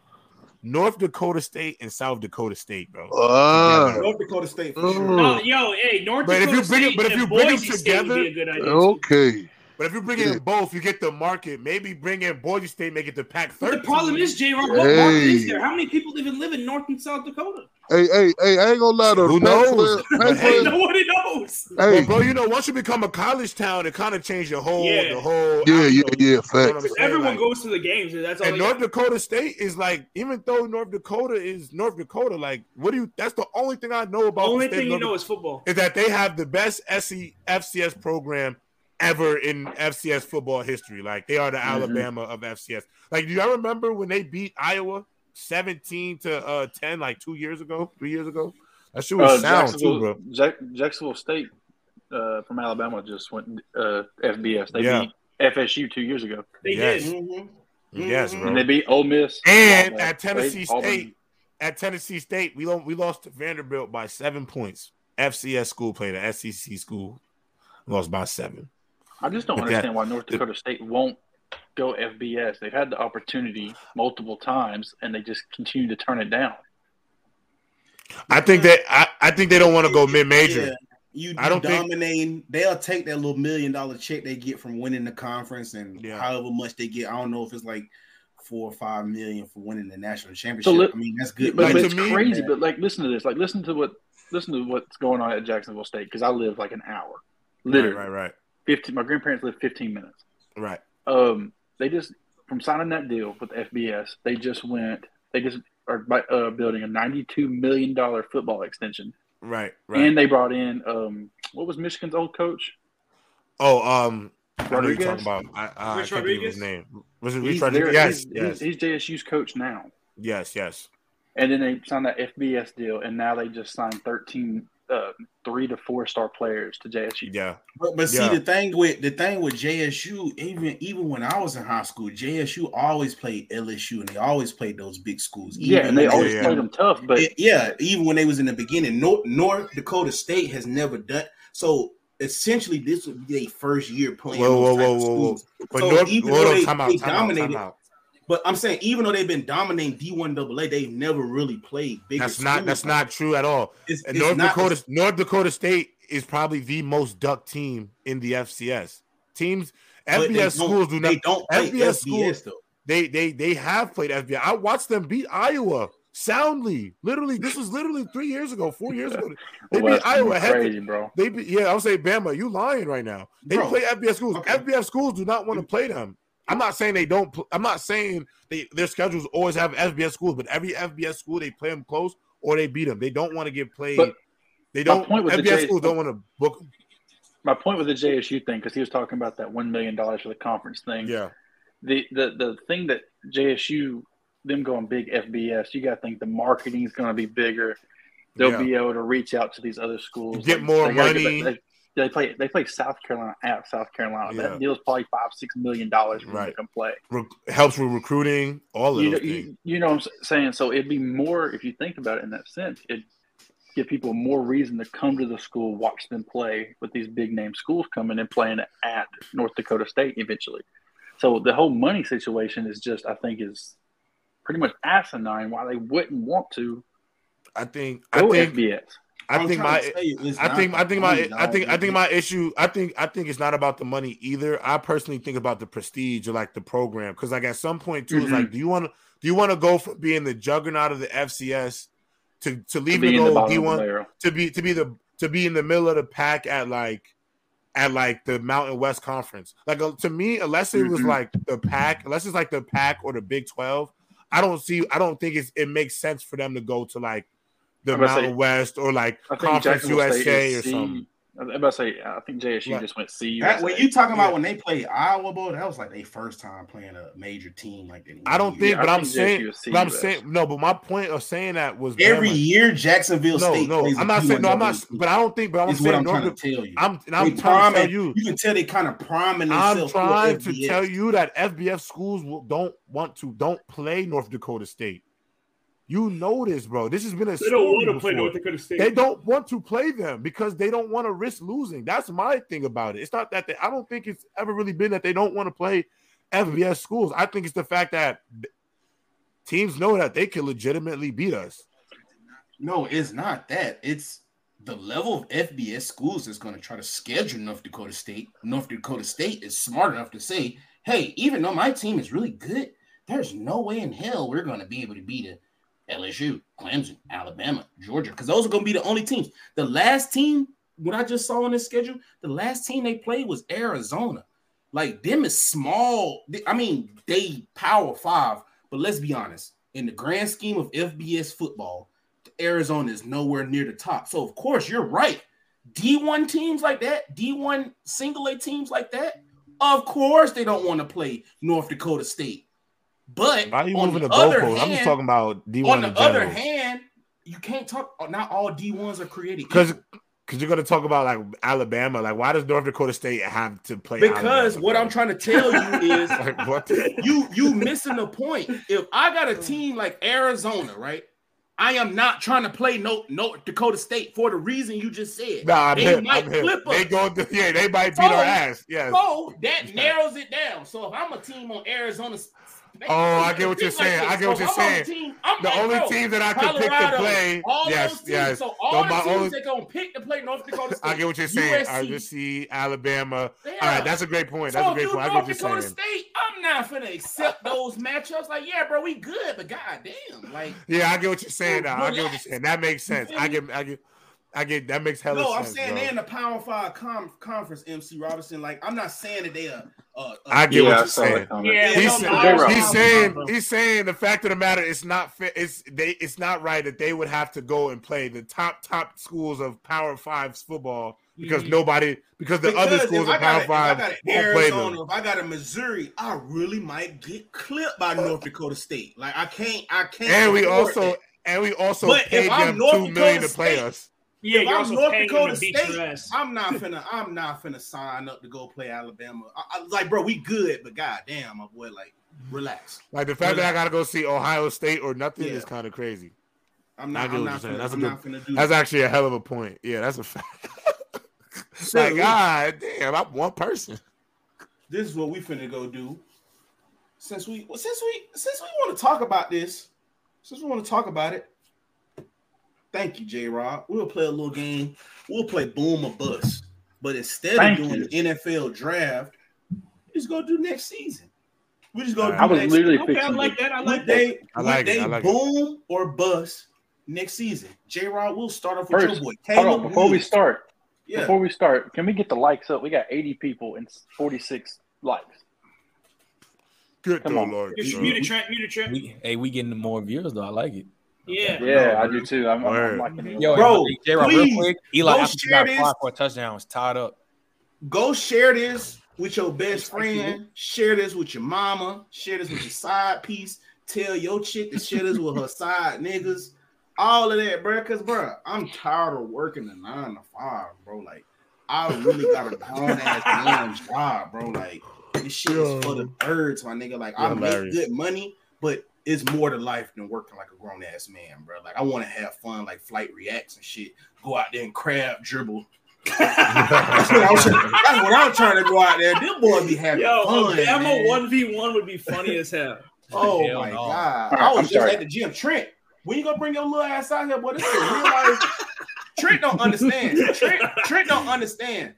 North Dakota State and South Dakota State, bro. Ah, North Dakota State for Mm. sure. No, yo, hey, North But if Dakota you bring it- State but if you bring them Boise State would be together- a good idea. too. okay. But if you bring in both, you get the market. Maybe bring in Boise State, make it the Pac But the problem is, J. Rock, what market is there? How many people even live in North and South Dakota? Hey, hey, hey! I ain't gonna lie though. Who knows? Pac-12 hey, Nobody knows. Well, Hey, bro, you know, once you become a college town, it kind of changed the whole, Yeah. the whole. yeah, yeah, know, yeah. you know what Facts. Everyone Like, goes to the games. That's all. and North got. Dakota State is like, even though North Dakota is North Dakota, like, what do you? That's the only thing I know about. The only the thing of you North know is football. is that they have the best E, SC, FCS program ever in FCS football history. Like they are the Alabama of FCS. Like, do y'all remember when they beat Iowa seventeen to uh ten like two years ago, three years ago? That shit was Uh, sound too, Jacksonville, bro. Jack, Jacksonville State uh, from Alabama just went uh, FBS. They Yeah. beat FSU two years ago, They Yes. did. Mhm. Yes, Mhm. bro. and they beat Ole Miss. And Auburn. at Tennessee Auburn. State, at Tennessee State, we lo- we lost to Vanderbilt by seven points. FCS school played an SEC school, lost by seven. I just don't But that- understand why North Dakota State won't go FBS. They've had the opportunity multiple times, and they just continue to turn it down. I think that I, I think they don't want to go mid major. Yeah. You, I don't you think- dominating. They'll take that little million dollar check they get from winning the conference, and Yeah. however much they get. I don't know if it's like four or five million for winning the national championship. li- I mean, that's good. But, but it's me- crazy. But like, listen to this. Like, listen to what listen to what's going on at Jacksonville State because I live like an hour, literally. Right, right, Fifteen. My grandparents lived fifteen minutes. right, right. Um, they just from signing that deal with FBS, they just went. They just are by, uh, building a ninety-two million dollar football extension, Right, right. and they brought in um, what was Michigan's old coach? oh, um, I know you're Rodriguez? talking about. I, I, Rich I can't think of his Rodriguez? name. Was it He's Rich there- Rodriguez? Yes, he's, yes, he's, he's JSU's coach now. yes, yes. And then they signed that FBS deal, and now they just signed 13 uh, three to four star players to JSU. Yeah, But, but see Yeah. the thing with the thing with JSU, even even when I was in high school, JSU always played LSU, and they always played those big schools. Yeah, and they always yeah. played them tough, but It- yeah, even when they was in the beginning, North, North Dakota State has never done so. Essentially, this would be their first year playing. Whoa, whoa, whoa, of whoa, whoa. But So North, even hold though they- time out, they time out, time dominated- out. But I'm saying, even though they've been dominating D1 AA, they've never really played big. That's not schools. that's not true at all. It's, it's North not- Dakota North Dakota State is probably the most duck team in the FCS. Teams FBS schools do not They don't play FBS FBS, schools- though. they they they have played FBS. I watched them beat Iowa soundly. Literally, this was literally three years ago, four years ago. They Well, beat that's Iowa. Heck, crazy, bro. They beat, yeah, I would say Bama. You lying right now? They Bro, play FBS schools. okay. FBS schools do not want to play them. I'm not saying they don't. I'm not saying they their schedules always have FBS schools, but every FBS school they play them close or they beat them. They don't want to get played. But they don't. point with the FBS J- schools don't want to book. 'em. My point with the JSU thing, because he was talking about that $1 million for the conference thing. Yeah, The, the, the thing that JSU, them going big FBS, you got to think the marketing is going to be bigger. They'll Yeah. be able to reach out to these other schools. Get more they gotta money. they, they play. They play South Carolina at South Carolina. Yeah. That deal's probably five, six million dollars for them Right. to come play. Re- helps with recruiting. All of you know, you, you know what I'm saying? So it'd be more, if you think about it in that sense, it'd give people more reason to come to the school, watch them play with these big name schools coming and playing at North Dakota State eventually. So the whole money situation is just, I think, is pretty much asinine why they wouldn't want to I think. I think. FBS. I think my. to it's I think. I think my. I think. I think my issue. I think. I think it's not about the money either. I personally think about the prestige or like the program because like at some point too, it's Mhm. like, do you want to? Do you want to go from being the juggernaut of the FCS to to To leave in the D one to be to be the to be in the middle of the pack at like at like the Mountain West Conference. Like uh, to me, unless it was Mhm. like the pack, unless it's like the pack or the Big Twelve, I don't see. I don't think it's it makes sense for them to go to like the I'm about to Mountain say- West or like I Conference Jacksonville State USA or C. something. I'm about to say, I think JSU Right. just went C. That, when USA. you talking about Yeah. when they played Iowa, boy, that was like their first time playing a major team like that. in I don't think, Yeah, but I I'm think saying, JSU is but I'm CUS. saying no. But my point of saying that was every Bama. year Jacksonville No, State. no, plays a I'm not saying no. I'm not. D1 But I don't think. But I'm is what saying I'm North trying Dak- to tell you. I'm and I'm trying to tell you. You can tell they kind of priming I'm trying to FBS. tell you that FBS schools will, don't want to don't play North Dakota State. You know this, bro. This has been a They don't story want to play before. North Dakota State. They don't want to play them because they don't want to risk losing. That's my thing about it. It's not that they, I don't think it's ever really been that they don't want to play FBS schools. I think it's the fact that teams know that they can legitimately beat us. No, it's not that. It's the level of FBS schools that's going to try to schedule North Dakota State. North Dakota State is smart enough to say, hey, even though my team is really good, there's no way in hell we're going to be able to beat a LSU, Clemson, Alabama, Georgia, because those are going to be the only teams. The last team, what I just saw on this schedule, the last team they played was Arizona. Like them is small. I mean, they power five, but let's be honest. In the grand scheme of FBS football, Arizona is nowhere near the top. So of course you're right. D1 teams like that, D1 single A teams like that, of course they don't want to play North Dakota State. But Why are you on moving the goalpost? I'm just talking about D1 on the other hand, you can't talk. Not all D1s are created Because because you're gonna talk about like Alabama. Like, why does North Dakota State have to play? Because Alabama, what? I'm trying to tell you is like, what? you you missing the point. If I got a team like Arizona, right? I am not trying to play no North Dakota State for the reason you just said. Nah, they hip. might flip They us. go. To, yeah, they might beat So- our ass. Yes. So that narrows it down. So if I'm a team on Arizona, Oh, I get what you're It's like saying. I get what So you're if I'm on a saying. team- The like, only bro, team that I could pick to play. Yes, teams. yes. So So all the my teams only- that gonna pick to play North Dakota State. I get what you're saying. USC. RGC, Alabama. Yeah. All right, that's a great point. So That's a great point. I get what you're Dakota saying. State, I'm not finna accept those matchups. Like, yeah, bro, we good, but goddamn, like, Yeah, I get what you're saying. Now. I get what you're saying. That makes sense. I get. I get. I get. That makes hella no, sense. I'm saying bro. they're in the Power Five com- conference. MC Robinson, like, I'm not saying that they are. Uh, I get Yeah, what you're saying. Yeah, He's, no, saying, no, no, he's saying no, no. he's saying the fact of the matter it's not fit it's they it's not right that they would have to go and play the top top schools of Power Five football because Mhm. nobody because the other schools of Power a- Five if I got an won't play Arizona, them. if I got a Missouri, I really might get clipped by North Dakota State. Like I can't, I can't. And we also that. and we also But if paid I'm them North two million Dakota to play State- us. Yeah, If you're I'm North Dakota them to beat State. I'm not finna, I'm not finna sign up to go play Alabama. I, I, like, bro, we good, but goddamn, my boy, like, relax. Like the fact that I gotta go see Ohio State or nothing Yeah. is kind of crazy. I'm not, get I'm what not you're saying. finna, That's a I'm good- not finna do That's that. actually a hell of a point. Yeah, that's a fact. So, like, God damn, I'm one person. this is what we finna go do. Since we, since we, since we want to talk about this, since we want to talk about it, thank you, J. Rob. We'll play a little game. We'll play boom or bust. But instead Thank of doing you. the NFL draft, we're just gonna do next season. We're just go. Alright. do I was next literally Okay, I fixing like to- that. I Would like that. they, I would like it, they I like it. boom or bust next season? J. Rod, we'll start off with First, your boy. Hold on, Caleb before we Williams. start, yeah. before we start, can we get the likes up? We got 80 people and 46 likes. Good Come though, on. Lord. Mute bro. mute it, Trent. Mute it, Trent. We, hey, we getting more viewers though. I like it. Yeah. Yeah, I do too. I'm, I'm, I'm liking it. Yo, Bro, J Rob, please, real quick. Eli go share got this. five for a touchdown It's tied up. Go share this with your best friend. Share this with your mama. Share this with your side piece. Tell your chick to share this with her side niggas. All of that, bro. Cause, bro, I'm tired of working the nine to five, bro. Like, I really got a grown ass man job, bro. Like, this shit is for the birds, my nigga. Like, I You're make hilarious. good money, but it's more to life than working like a grown ass man, bro. Like, I want to have fun, like flight reacts and shit. Go out there and crab dribble. that's, what I'm, trying- that's what I'm trying to go out there. Them boys be having Yo, fun. Obama man. one v one would be funny as hell. Oh, oh Hell my no. god! All right, I was I'm just sorry. at the gym. Trent, when you gonna bring your little ass out here? Boy, this is real life. Trent don't understand. Trent, Trent don't understand.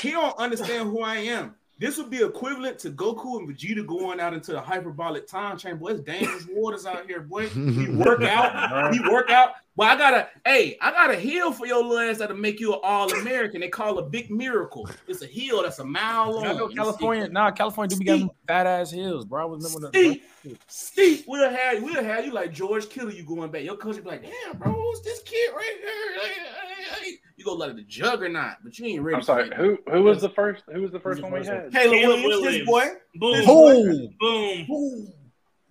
He don't understand who I am. This would be equivalent to Goku and Vegeta going out into the hyperbolic time chamber. Boy, it's dangerous waters out here, boy. We work out. We work out. But I gotta, hey, I got a heel for your little ass that'll make you an all-American. They call it a big miracle. It's a heel that's a mile long. I know You California. Nah, California do be getting fat ass hills, bro. I was remember Steve, the Steve, we'll have we'll have you like George Killer. You going back? Your coach be like, "Damn, bro, who's this kid right here?" You go like the juggernaut, but you ain't ready. I'm sorry. Who who was the first? Who was the first Who's the one we had? Caleb, Caleb Williams, this boy. Boom. This Boom. Boom. Boom.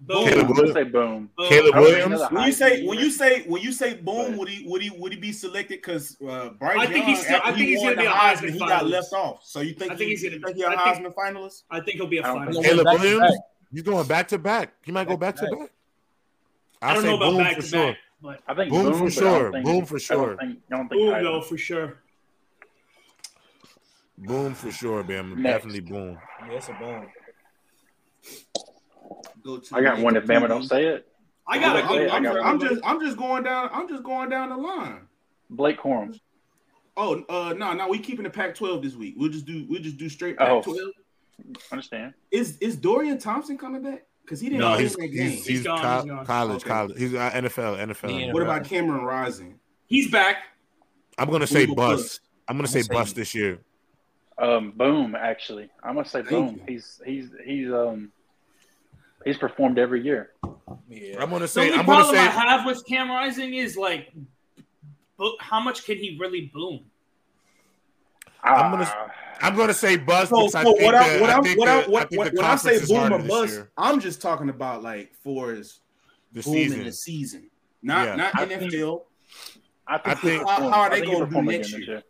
Boom. Caleb Williams. say boom. Boom. Caleb Williams? When you say when you say when you say boom, would he would he would he be selected? Because uh, Bryce I think Young, he's still- I after think he he's gonna be a Heisman, Heisman he got left off. So you think I think he, he's gonna- you think he's a I think- Heisman finalist? I think he'll be a I don't finalist. Caleb Back to Williams. back. He's going back to back. He might go back to back. I I'll don't know about boom back for to sure. back, but I think Boom boom, for but I don't sure. think- Boom for I sure. don't think, I don't think boom Heisman. though for sure. Boom for sure, Bam. Next. Definitely boom. Yeah, it's a boom. Go to I got one if Bama don't say it. I got a Yeah, good I I'm, I'm just I'm just going down. I'm just going down the line. Blake Corum. Oh, uh, no, no, we keeping the Pac-12 this week. We'll just do we'll just do straight Oh. Pac-12. Understand? Is is Dorian Thompson coming back? Because he didn't No, play he's in that game. he's, he's, gone, co- he's gone. college, Okay. college. He's uh, NFL, NFL. Yeah. what about Cameron Rising? He's back. I'm gonna say bust. bust? I'm gonna I'm say say- bust this year. Um, boom. Actually, I'm gonna say Thank boom. you. He's he's he's um he's performed every year. Yeah. I'm gonna The say. only I'm gonna problem I have with Cam Rising is like, how much can he really boom? I'm gonna- Ah, I'm gonna say bust. So, because I so think what I the- what I I think what the- I I what, think what, the when I say conference is boom harder or this bust, year. I'm just talking about like for his the boom in the season, not Yeah. not I NFL. think- I think, I think- how- how are they gonna do performed next again this year?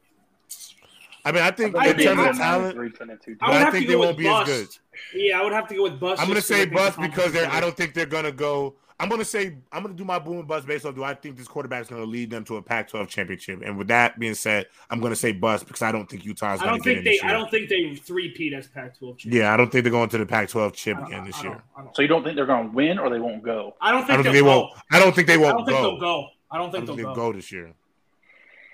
I mean, I think I in terms of talent, Three, ten, and two. I but I think they won't with be as bust. good. Yeah, I would have to go with bust. I'm gonna say I think bust because they're. I don't think they're gonna go. I'm gonna say I'm gonna do my boom and bust based on do I think this quarterback is gonna lead them to a Pac-12 championship. And with that being said, I'm gonna say bust because I don't think Utah's I gonna don't get think in they. I don't think they three-peat as Pac-12 champions. Yeah, I don't think they're going to the Pac-12 chip again this year. don't- I don't- So you don't think they're going to win, or they won't go? I don't I think don't think they'll they go. won't. I don't think they won't don't think go. they'll go. I don't I think don't think they'll they'll go go this year.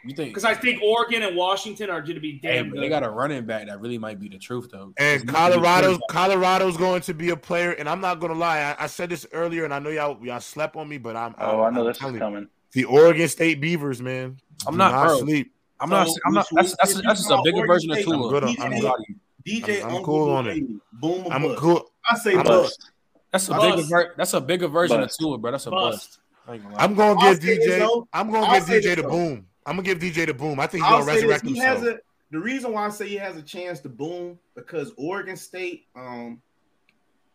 You think? because I think Oregon and Washington are going to be damn but good. they got a running back that really might be the truth though. And It's Colorado's Colorado's going to be a player, and I'm not gonna lie. I, I said this earlier, and I know y'all y'all slept on me, but I'm. Oh, I'm, I know I'm this is coming. the Oregon State Beavers, man. I'm do not, bro. sleep. I'm not. I'm not. which- That's that's, that's just a bigger Oregon version of State- Tua. I'm good on- I'm I'm- DJ, I'm- I'm cool on it. Boom, I'm bust. cool. I say Bust. bust. That's a Bust. bigger. Ver- that's a bigger version Bust. of Tua, bro. That's a bust. Bust. I ain't gonna lie. I'm gonna I'll give say this, DJ. I'm gonna I'll give DJ the this, though. boom. I'm gonna give DJ the boom. I think he's I'll gonna say this. resurrect He himself. has a the reason why I say he has a chance to boom because Oregon State, um,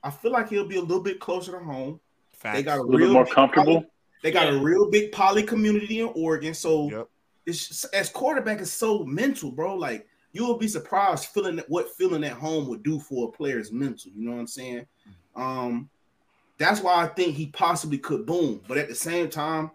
I feel like he'll be a little bit closer to home. Facts. They got a A little real bit more big comfortable. poly- they got a real big poly community in Oregon, so Yep. it's as quarterback is so mental, bro. Like you will be surprised feeling what feeling at home would do for a player's mental. You know what I'm saying? Um, that's why I think he possibly could boom. But at the same time,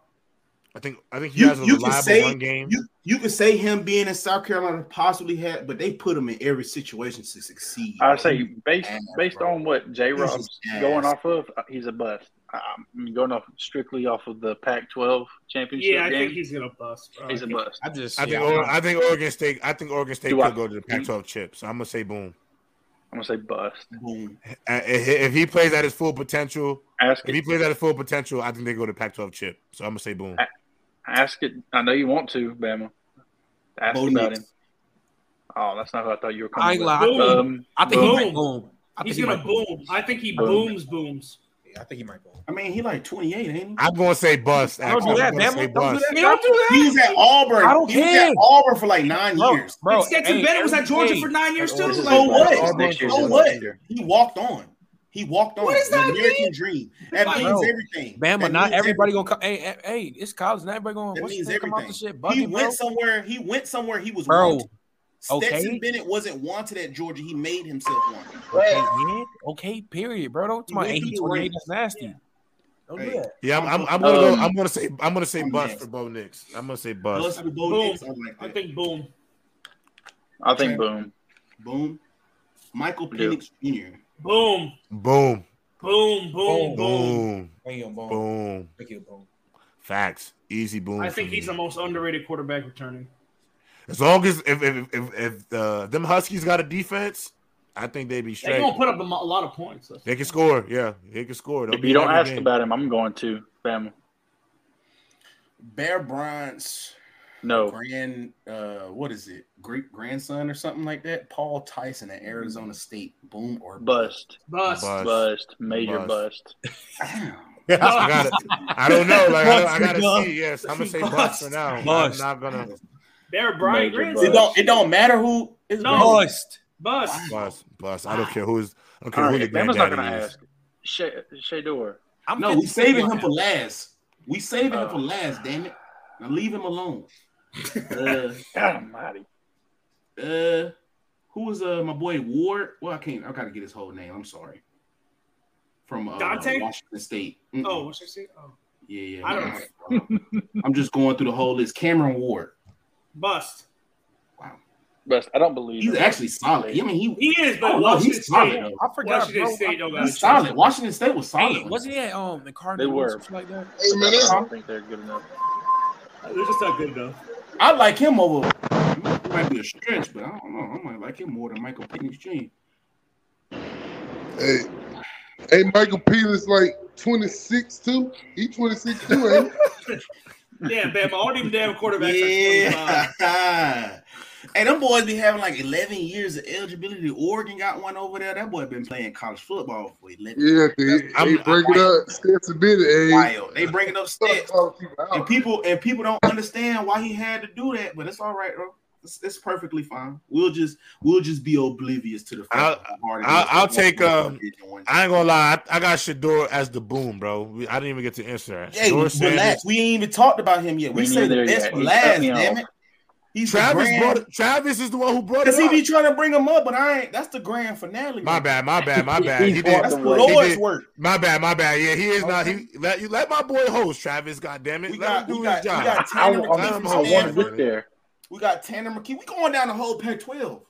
I think I think he You- has a you can reliable say- run game. you you could say him being in South Carolina possibly had, but they put him in every situation to succeed. I bro. say based ass, based bro. on what J. He's Rob's going ass. off of, uh, he's a bust. I'm going off strictly off of the Pac-12 championship Yeah, I game. think he's going to bust. Bro. he's a bust. I just. I yeah, think I'm Or- not- I think Oregon State. I think Oregon State Do could go to the Pac-12 chip. So I'm gonna say boom. I'm gonna say bust. Boom. If if he plays at his full potential, Ask if he plays at his full potential, I think they go to Pac-12 chip. So I'm gonna say boom. Ask it. I know you want to, Bama. Ask Bo about Nix. him. Oh, that's not who I thought you were coming ain't with. gonna. Um, I think he Boom. might boom. I think He's he going might to boom. I think he Boom. booms, booms. Yeah, I think he might boom. I mean, he like 28, ain't he? I'm gonna say bust. Don't do that, I'm gonna damn say it. Don't do that. Don't do that. He was at Auburn. I don't he was care. at Auburn for like nine Bro, years. bro, Stetson hey, Bennett was at Georgia hey, for nine years too. this So Like, what? Auburn- So what? He walked on. He walked on. What does The that American mean? dream. That Bro, means everything. Bama, That not everybody everything. gonna come. Hey, hey, hey, it's college. Not everybody gonna. That What's means gonna come off the everything. shit? He Bugging, bro. went somewhere. He went somewhere. He was Bro, wanted. Stetson okay. Bennett wasn't wanted at Georgia. He made himself wanted. Okay, yeah. Okay, period, bro. Don't talk about He went hey, he through the 28. ranks. That's nasty. Yeah. Don't Hey. do that. Yeah, I'm, I'm, I'm gonna go. Um, I'm gonna say. I'm gonna say I'm bust next. for Bo Nix. I'm gonna say Plus bust. the Bo Boom. Nix, I like I think boom. I think Okay. boom. Boom. Michael Yeah. Penix Jr. Boom. Boom. Boom. Boom. Boom. Boom. Bring boom. Boom. Make boom. Facts. Easy boom. I for think me. he's the most underrated quarterback returning. As long as if if if, if uh, them Huskies got a defense, I think they'd be straight. They're straight. gonna put up a, mo- a lot of points. They can score. Yeah, they can score. They'll If you don't ask game. about him, I'm going to Bama. Bear Bryant's No, grand uh what is it? Great grandson or something like that? Paul Tyson at Arizona State. Boom or bust, Bust. Bust. bust, major Bust. bust. Damn. I gotta. I don't know. Like I, I gotta see. Yes, I'm gonna say bust, Bust. for now. Bust. I'm not gonna Bear Bryant Major grandson. It don't it don't matter who is No. grandson. Bust. Bust. bust. Bust. I don't care who's. I don't All care who right, the Bama's not granddaddy going to is. ask. Shay, Shedeur. I'm No, we 50-50 saving him for last. We saving him Oh. for last, damn it. Now leave him alone. uh, God Almighty. uh who was uh my boy Ward? Well, I can't I gotta get his whole name. I'm sorry. From uh, Dante? Washington State. Mm-mm. Oh, what's your say? Oh, yeah, yeah. I don't yeah. I'm just going through the whole list. Cameron Ward. Bust. Wow. Bust. I don't believe He's him. actually solid. I mean, he He is, but no, Washington he's solid, State. I forgot, Washington bro. State don't got a he's solid. Washington State was solid. Hey, wasn't he at um the Cardinals? They were. or something like that? Hey man, I don't think they're good enough. They're just not good enough. I like him over. It might be a stretch, but I don't know. I might like him more than Michael Penix Jr. hey, hey, Michael Peters like 26 too. He 26 too, ain't he? Yeah, Bama. All them damn quarterbacks are 25. Yeah. hey, them boys be having like 11 years of eligibility. Oregon got one over there. That boy been playing college football for 11 Yeah, they, they bring it up. Stetson Bennett, hey. Wild. They bringing up stats. And people and people don't understand why he had to do that, but it's all right, bro. It's, it's perfectly fine. We'll just we'll just be oblivious to the fact I'll- of how hard it I'll- I'll take, um, I ain't gonna lie. I, I got Shedeur as the boom, bro. We, I didn't even get to answer that. Hey, Shedeur Sanders. relax. We ain't even talked about him yet. We We say ain't the best yet. for last, damn off. it. He's Travis grand- brought it, Travis is the one who brought it Cause he up. be trying to bring him up, but I ain't. That's the grand finale. My right bad, my bad, my bad. He He did. That's the Lord's did. work. My bad, my bad. Yeah, he is not. He let you let my boy host Travis. God damn it, We let got, him do we got, his we job. got I, Tanner I, McKee Let him from I hold want to on. Stanford. get there. We got Tanner McKee. We going down the whole Pac-12.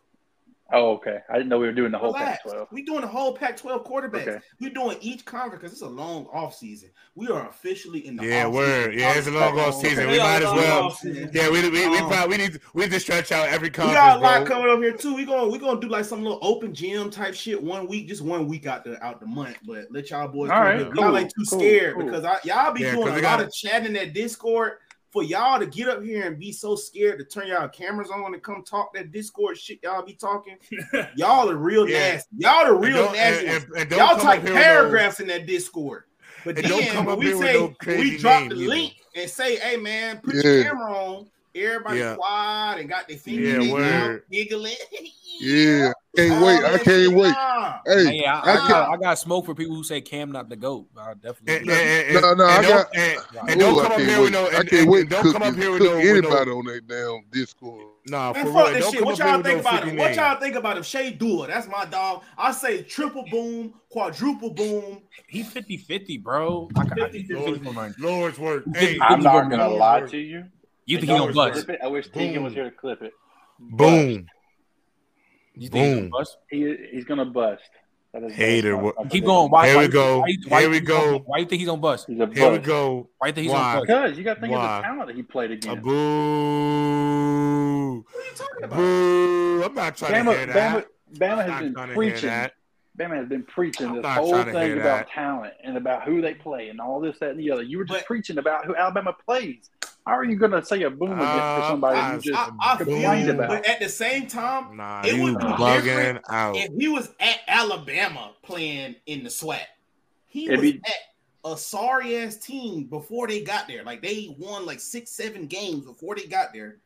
Oh, okay. I didn't know we were doing the whole Relax. Pac-12. We doing the whole Pac-12 quarterbacks. Okay. We doing each conference because it's a long off season. We are officially in the Yeah, off word. season. Yeah, it's a long off Okay. season. We We might as well. Yeah, we we, we, Um, probably we need we need to stretch out every conference. We got a lot bro. coming up here too. We going we gonna do like some little open gym type shit one week, just one week out the out the month. But let y'all boys All come cool, y'all ain't too cool, scared cool. because I, y'all be Yeah, 'cause doing a we lot got- of chatting in that Discord. For y'all to get up here and be so scared to turn y'all cameras on and come talk that Discord shit y'all be talking, y'all are real Yeah. nasty. Y'all the And real don't- nasty. and- and- and Y'all type up here paragraphs in that Discord. But And don't then come when up we here say no we drop the either. link and say, "Hey man, put Yeah. your camera on." Everybody Yeah. quiet and got their fingers Yeah, hanging out, giggling. Yeah, can't oh, wait. I can't wait. nah. Hey, yeah, I, I I, can't. got, I got smoke for people who say Cam not the goat. I definitely. And, and, and, No, no, and I got- and, and don't come up here with no. I can't wait don't come up here with no. Anybody on that damn Discord. nah, for real. fuck this Don't shit. come What up y'all think about freaky him? What y'all think about him? Shay Dula, that's my dog. I say triple boom, quadruple boom. He 50 50, bro. I, I, 50-50. Lord, Lord's work. Hey, I'm not gonna lie to you. You think he wish gonna bust? I wish Tegan was here to clip it. boom. You think he gonna Boom. bust? He he's gonna bust. Hater, what- Keep going. Why, Here why we go. Why, you- why Here we think he's gonna- go. Why do you think he's gonna bust? He's a Here we go. Why you think he's Why? gonna bust? Because you got to think of the talent that he played against. A boo. What are you talking about? Boo. I'm not trying Bama, to hear that. Bama, Bama has been trying to hear preaching. Bama has been preaching I'm this whole thing about talent and about who they play and all this, that, and the other. You were just But- preaching about who Alabama plays. How are you going to say a boom against for Uh, somebody I, you just I, I complained you, about? but at the same time, Nah, It would be different out. if he was at Alabama playing in the SWAC, he It'd was be- at a sorry ass team before they got there. Like they won like six, seven games before they got there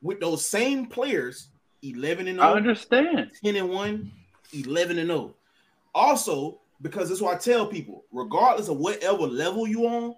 with those same players, 11 and I understand. 10 and 1, 11 and 0. Also, because that's what I tell people, regardless of whatever level you on,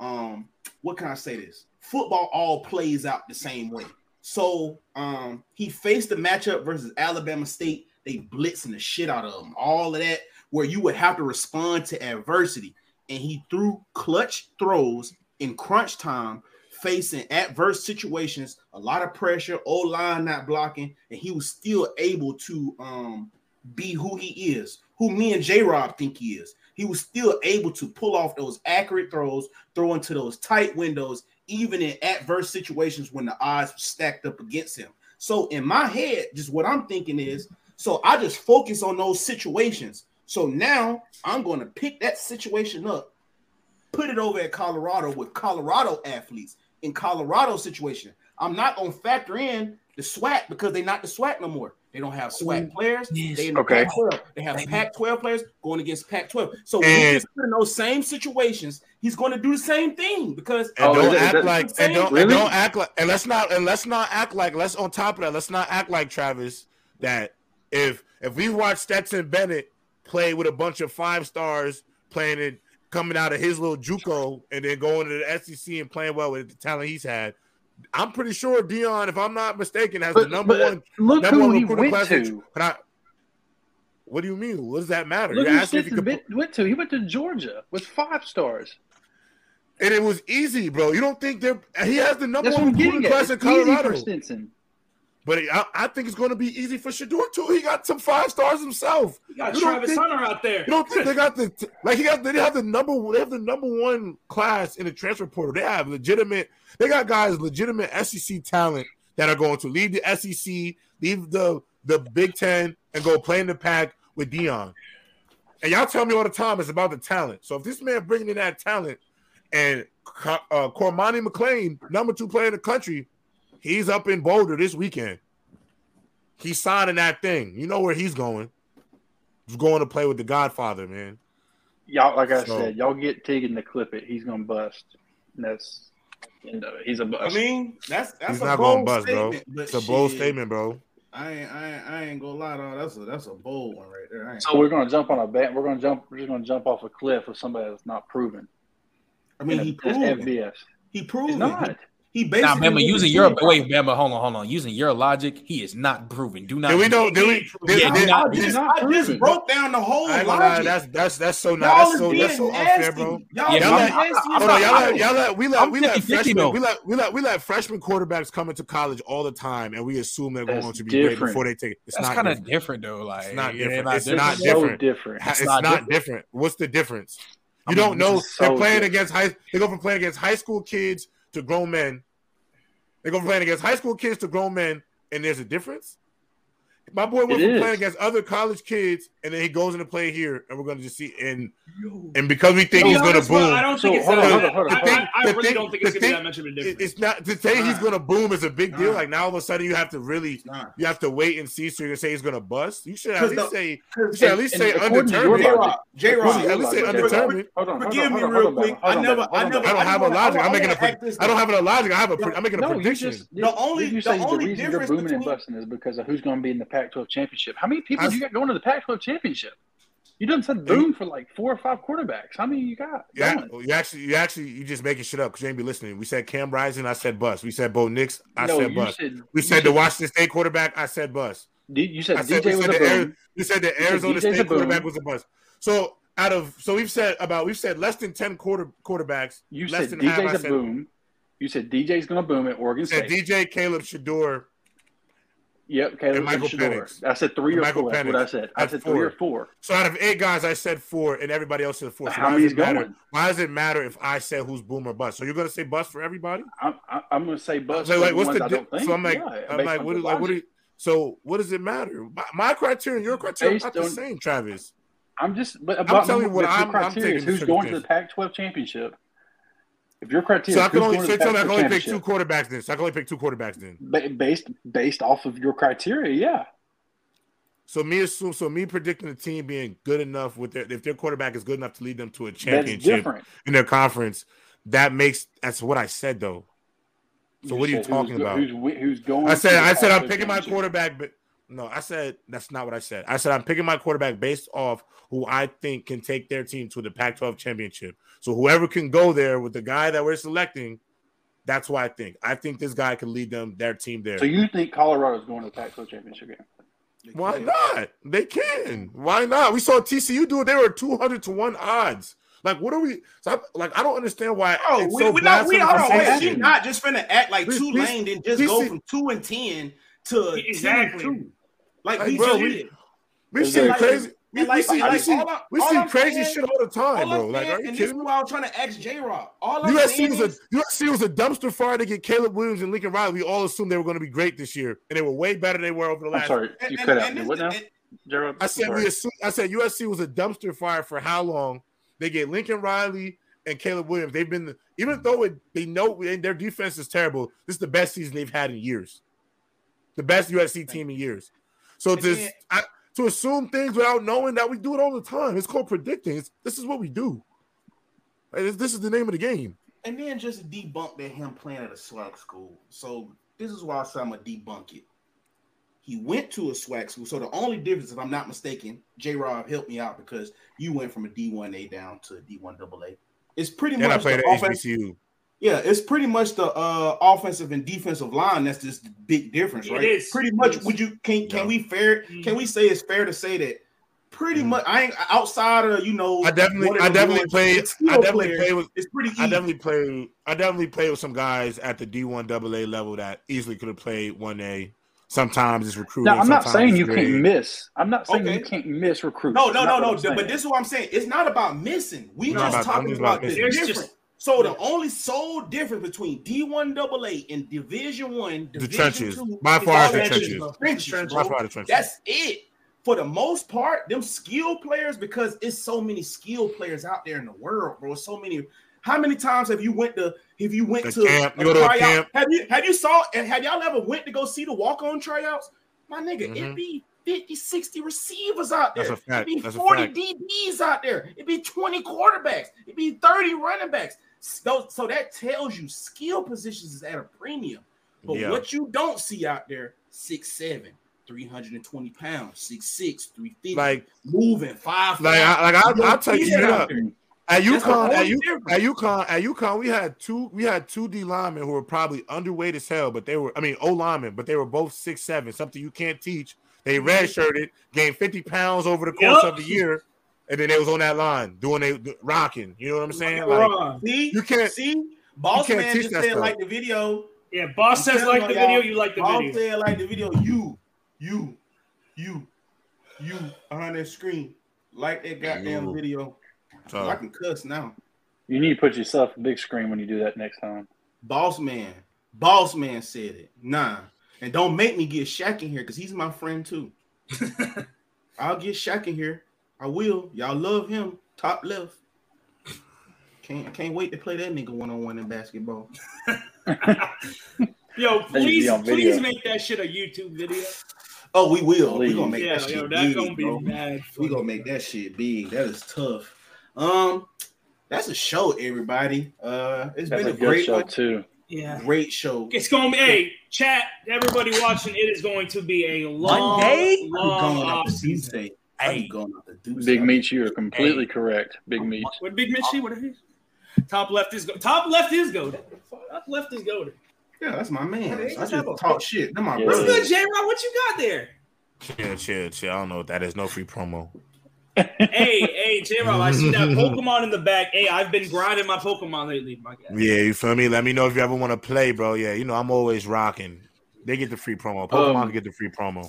um, what can I say this? Football all plays out the same way. So um he faced the matchup versus Alabama State. They blitzing the shit out of him. All of that where you would have to respond to adversity. And he threw clutch throws in crunch time, facing adverse situations, a lot of pressure, O line not blocking, and he was still able to um be who he is, who me and J Rob think he is. He was still able to pull off those accurate throws, throw into those tight windows, even in adverse situations when the odds were stacked up against him. So in my head, just what I'm thinking is, so I just focus on those situations. So now I'm going to pick that situation up, put it over at Colorado with Colorado athletes in Colorado situation. I'm not going to factor in the SWAC because they're not the SWAC no more. They don't have SWAC mm-hmm. players. Yes. They in the Okay. Pac-12. They have Baby. Pac-12 players going against Pac-12. So And- he's in those same situations, he's going to do the same thing because And don't is act it- like and don't Really? and don't act like and let's not and let's not act like let's on top of that let's not act like Travis that if if we watch Stetson Bennett play with a bunch of five stars playing it coming out of his little JUCO and then going to the SEC and playing well with the talent he's had, I'm pretty sure Deion, if I'm not mistaken, has the number uh, one look number who one he recruiting went class. to. But I, what do you mean? What does that matter? Look You're asking if he could, bit- went to. He went to Georgia with five stars. and it was easy, bro. You don't think they're he has the number That's one recruiting class in easy Colorado. for Stetson. But I, I think it's going to be easy for Shedeur too. He got some five stars himself. You got You Travis think- Hunter out there. You don't think they got the like he got they have the number they have the number one class in the transfer portal. They have legitimate. They got guys legitimate SEC talent that are going to leave the SEC, leave the the Big Ten, and go play in the pack with Deion. And y'all tell me all the time it's about the talent. So if this man bringing in that talent and uh, Cormani McClain, number two player in the country, he's up in Boulder this weekend. He's signing that thing. You know where he's going. He's going to play with the Godfather, man. Y'all, like I So- said, y'all get Tegan to clip it. He's gonna bust. And that's you know, he's a I bust. I mean that's that's He's a not bold going bust, bro. statement, but It's a bold shit, statement, bro. I ain't, I ain't, I ain't gonna lie, dog. That's a that's a bold one right there. I ain't- so we're gonna jump on a bat. We're gonna jump. We're just gonna jump off a cliff with somebody that's not proven. I mean, In he a- proved it. FBS. He proved He's it. Not. He Now, basically Bama, using your wait, Bama, hold on, hold on. Using your logic, he is not proven. Do not. Did we know? Did we? Did, Yeah, did, not- I just, not I just broke down the whole I ain't gonna lie, logic. that's that's that's so Y'all not that's so that's so nasty. unfair, bro. Y'all Yeah, being I'm not- nasty. Hold as on, y'all hell. let, y'all let, we let, I'm we let 50-50 freshmen, we let, we let, we let freshman quarterbacks come into college all the time, and we assume they're That's going to be great different. before they take it. It's That's not kind of different. different though. Like It's not different. It's different. not different. different. It's It's not not different. different. What's the difference? You don't know. They're playing against high. They go from playing against high school kids to grown men. They go playing against high school kids to grown men, and there's a difference. My boy went It from is. playing against other college kids, and then he goes into play here, and we're going to just see. And and because we think To be he's going to honest, bro, boom, I don't So, think it's hold on, hold on, hold on, I- hold on. I, I really thing- don't think it's gonna be that much of a difference. it's not to say he's going to boom is a big deal. Nah. Like now, all of a sudden, you have to really It's not. you have to wait and see. So you're gonna say he's going to bust. You should at 'Cause least the- say you should at least say according undetermined. J Rock, At least say undetermined. Hold on, Forgive me real quick. I never, I never, I don't have a logic. I I'm making a. wanna pre- act this I don't have a logic. I have a. pre- I'm making a prediction. The only- the only reason you're booming and busting is because of who's going to be in the Pac-12 championship. How many people I- do you got going to the Pac-12 championship? You done said boom for like four or five quarterbacks. How many you got? Yeah, going? you actually, you actually, you just making shit up because you ain't be listening. We said Cam Rising, I said bust. We said Bo Nix, I no, said you bust. said We you said the Washington State quarterback, I said bust. D- You said I said, DJ was said a the boom. said the You said Arizona DJ's State boom. quarterback was a bust. So out of so we've said about we've said less than ten quarter quarterbacks. You less said than half, DJ's a said, boom. You said DJ's to boom at Oregon said State. DJ, Caleb Shedeur, Yep, Caleb and Michael Shedeur. Penix. I said three And or Michael four. That's what I said. I said three or four. So out of eight guys, I said four, and everybody else said four. So How why does many's it matter? going? Why does it matter if I said who's boom or bust? So you're gonna say bust for everybody? I'm, I'm going to say bust. So like, what's the? Di- so I'm like, Yeah, I'm like, what? Like, what? Do you, so what does it matter? My, my criteria and your criteria are Based not the same, Travis. I'm just, but about telling you what I'm- I'm criteria is taking who's going to the Pac-12 championship. If your criteria So I can only, so to the tell me I can only pick two quarterbacks then. So I can only pick two quarterbacks then. ba- based based off of your criteria, yeah. So me assume, so me predicting the team being good enough with their if their quarterback is good enough to lead them to a championship in their conference, that makes that's what I said though. So what are you talking who's, about? Who's, who's going? I said I said I'm picking my quarterback, but no, I said that's not what I said. I said I'm picking my quarterback based off who I think can take their team to the Pac-12 championship. So whoever can go there with the guy that we're selecting, that's what I think. I think this guy can lead them their team there. So you think Colorado's going to the Pac-12 championship game? Why not? They can. Why not? We saw TCU do it. They were 200 to 1 odds. Like, what are we? So I, like, I don't understand why. Oh, it's we, so we not we blasphemous hold to on, wait, shit. not just finna act like Please- Tulane didn't just please go from two and ten to Exactly. 10 and two. Like, Like, we bro, just we- We've Is seen there- crazy. We, And we see, like, we see, all I- we all see crazy saying- shit all the time, All bro. Like, are you and this kidding is me? why I'm trying to ask J Rock. All I'm USC saying was is, a USC was a dumpster fire to get Caleb Williams and Lincoln Riley. We all assumed they were going to be great this year, and they were way better than they were over the last. I'm last. sorry, and- you and- cut out. and What now, and- Gerald? I said Sorry. we assume, I said USC was a dumpster fire for how long? They get Lincoln Riley and Caleb Williams. They've been even though it, they know and their defense is terrible. This is the best season they've had in years. The best USC team in years. So to I, to assume things without knowing that we do it all the time. It's called predicting. It's, this is what we do. Like, this- is the name of the game. and then just debunk that him playing at a SWAC school. So this is why I say I'm gonna debunk it. He went to a SWAC school. So the only difference, if I'm not mistaken, J Rob helped me out because you went from a D1A down to a D1 AA. It's pretty And I much played the at offense. HBCU. Yeah, it's pretty much the uh, offensive and defensive line. That's just the big difference, right? It is. Pretty much. is. Would you can can Yeah. we fair? Mhm. Can we say it's fair to say that? Pretty Mhm. much. I ain't outside of you know. I definitely, whatever I definitely played. I definitely players. played with. It's pretty easy. I definitely played. I definitely played with some guys at the D1 AA level that easily could have played 1A. Sometimes it's recruiting. Now, I'm not saying it's you can't miss. I'm not saying Okay. you can't miss recruit. No, no, no, no. I'm saying. But this is what I'm saying. It's not about missing. We just about- talking just about about the. There's difference. So the only sole difference between D1 AA and Division One, The trenches. Two, By far, the trenches. the trenches. By far the trenches. That's it. For the most part, them skill players, because it's so many skill players out there in the world, bro. So many. How many times have you went to? Have you went A to camp. You go to a camp. Have you have you saw and have y'all ever went to go see the walk on tryouts? My nigga, Mhm. it be 50, 60 receivers out there. That's a fact. It be That's a 40 fact. DBs out there. It be 20 quarterbacks. It be 30 running backs. So, so that tells you skill positions is at a premium. But Yeah. what you don't see out there, six seven, 320 pounds, six six, 350, Like, moving five. like, I, like I, I'll take you up. At UConn, at, U, at UConn, at UConn, we had two we had two D linemen who were probably underweight as hell, but they were I mean O linemen, but they were both six seven, something you can't teach. They redshirted, gained 50 pounds over the course Yup. of the year, and then they was on that line doing they rocking. You know what I'm saying? Like See, you can't see, boss can't man just said stuff. like the video. Yeah, boss I'm says like the video, you like the Boss video. said like the video. You, you, you, you behind that screen, like that goddamn You. video. so, I can cuss now. You need to put yourself a big screen when you do that next time. Boss man, boss man said it. Nah, and don't make me get Shaq in here because he's my friend too. I'll get Shaq in here. I will. Y'all love him. Top left. Can't can't wait to play that nigga one on one in basketball. Yo, That needs to be please, please make that shit a YouTube video. Oh, we will. We Please. gonna make yeah, that shit that's big, gonna be bro. mad. We gonna make that shit big. That is tough. Um, that's a show, everybody. Uh, it's That's been a a, good great show one. too. Yeah. Great show. It's gonna be hey, chat, everybody watching, it is going to be a long, Monday? I'm long going off off season. Tuesday. I'm Hey, going off the Big Meat, you are completely correct. Big Meat. What big Mitchie? What are you? Top left is go. Top left is goaded. Top left is goaded. Yeah, that's my man. Hey, I just have a- talk shit. They're my Yeah. What's good, J Rod? What you got there? chill, chill, chill. I don't know what that is. No free promo. hey, hey, J Rob, I see that Pokemon in the back. Hey, I've been grinding my Pokemon lately, my guy. Yeah, you feel me? Let me know if you ever want to play, bro. Yeah, you know I'm always rocking. They get the free promo. Pokemon Um, get the free promo.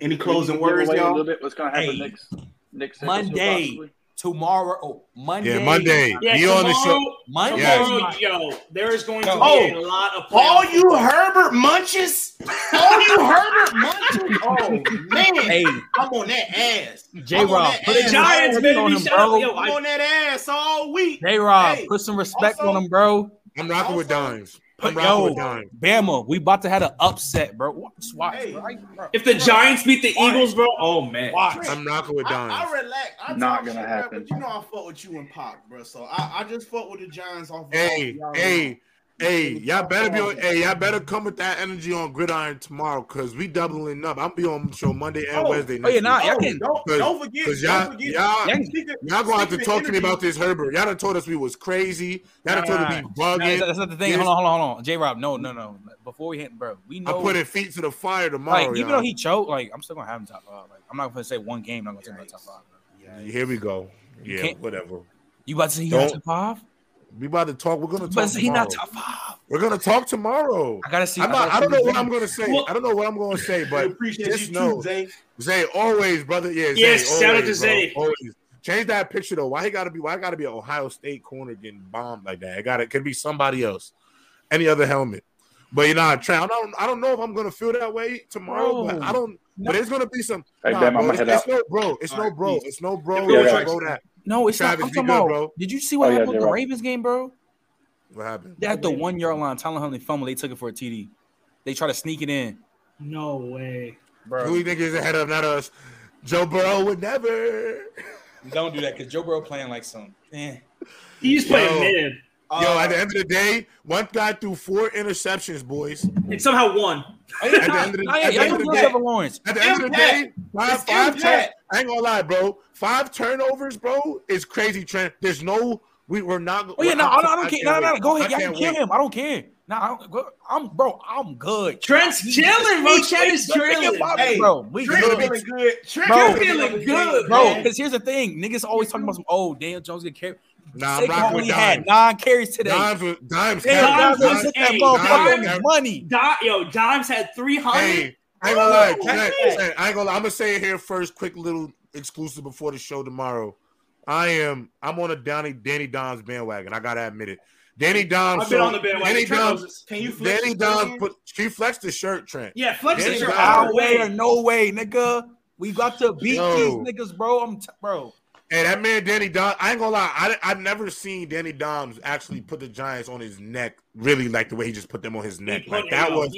Any closing words, away y'all? little bit. What's gonna happen Hey, next? Next Monday. possibly? tomorrow. Oh, Monday. Yeah, Monday. Yeah, Be on the show. tomorrow, Monday. Yes. yo, there is going to be Oh. a lot of All you. Herbert Munches, all you Herbert Munches. Oh man, Hey, I'm on that ass. J I'm on Rob, put ass. some Giants, baby, on him, bro. yo, I'm on that ass all week. J Rob, Hey, put some respect also- on him, bro. I'm rocking with dimes. Put I'm yo. Bama, we about to have an upset, bro. Watch, watch, Hey. right, bro. If the Giants beat the Eagles, bro, oh man. Watch. I'm rocking with I, dimes. I relax. I Not gonna shit, happen. Bro, but you know I fuck with you and Pop, bro. So I, I just fuck with the Giants off. Hey, y'all hey, hey, y'all better be on. Hey, y'all better come with that energy on Gridiron tomorrow, cause we doubling up. I'll be on show Monday and Oh, Wednesday. oh, yeah, next nah, week. y'all can- don't, don't forget. cause y'all- don't forget. y'all- y'all- Y'all gonna have to talk of to me about this Herbert. Y'all done told us we was crazy. Y'all done Nah, told us we Nah, bugging. that's not the thing. Yes. Hold on, hold on, hold on. J Rob, no, no, no. Before we hit, bro, we know. I'm know. putting feet to the fire tomorrow. like, even y'all. though he choked, like, I'm still gonna have him top five. Like, I'm not gonna say one game. I'm not gonna say top five. Bro. Here we go. Yeah, can't- whatever. You about to say he not Don't- top five? We about to talk. We're gonna talk. But he tomorrow. not top five. We're gonna talk tomorrow. I gotta see. I'm not, gotta I don't know what. I'm gonna say. Well- I don't know what I'm gonna say, I but appreciate just you know- too, Zay. Zay, always, brother. Yeah, Zay, Yes, shout out always, to bro. Zay. Always. Change that picture though. Why he gotta be? Why I gotta be an Ohio State corner getting bombed like that? It got it could be somebody else, any other helmet. But you know, Trey, I don't. I don't know if I'm gonna feel that way tomorrow. But I don't. But it's gonna be some. Hey, nah, Bam, bro, it's, it's no bro. It's All no bro. peace. It's no bro. Yeah, It's yeah. no bro that. No, it's Travis, not. I'm talking good, about. bro. Did you see what Oh, yeah, happened with the J-Rob. Ravens game, bro? What happened? They had the one yard line. Tyler Huntley fumble. They took it for a TD. They try to sneak it in, No way. Bro. Who bro. you think is ahead of not us? Joe Burrow would never. Don't do that because Joe Burrow playing like some. Eh. He's playing Yo. mid Yo, at um, the end of the day, one guy threw four interceptions, boys. and somehow won. At the end of the- at the end of the day- Lawrence. At the end of the day, five, five turn. I ain't gonna lie, bro. Five turnovers, bro, is crazy. Trent, there's no, we were not. Oh yeah, no, I, don't- I don't care. No, no, no, go ahead. I Y'all can kill him. I don't care. No, I am bro. I'm good. Trent's chilling, bro. Trent is chilling. Hey, bro. We Trent good. feeling good. Trent Bro. feeling good, Bro, because here's the thing, niggas always talking about some. Oh, Daniel Jones get carried. Nah, I'm Saquon rocking only with had dimes. nine carries today. Dimes, was- dimes, Damn, carried. Dimes Dimes was was- hit that hey, motherfucker Dimes- money. Di- yo, Dimes had 300. Hey, I ain't gonna lie, Oh, Trent, hey. Trent, I ain't gonna lie. I'm gonna say it here first, quick little exclusive before the show tomorrow. I am, I'm on a Danny Danny Dom's bandwagon. I gotta admit it. Danny Dom's. I've been on the bandwagon. Danny Trent knows Can you flip Danny the Dom's put. She flexed the shirt, Trent. Yeah, flex Danny is your Dimes- Our our way or way. no way, nigga. We got to beat Yo. these niggas, bro. I'm t- bro. Hey, that man Danny Dom. I ain't gonna lie. I I've never seen Danny Doms actually put the Giants on his neck. Really, like the way he just put them on his neck. Like that was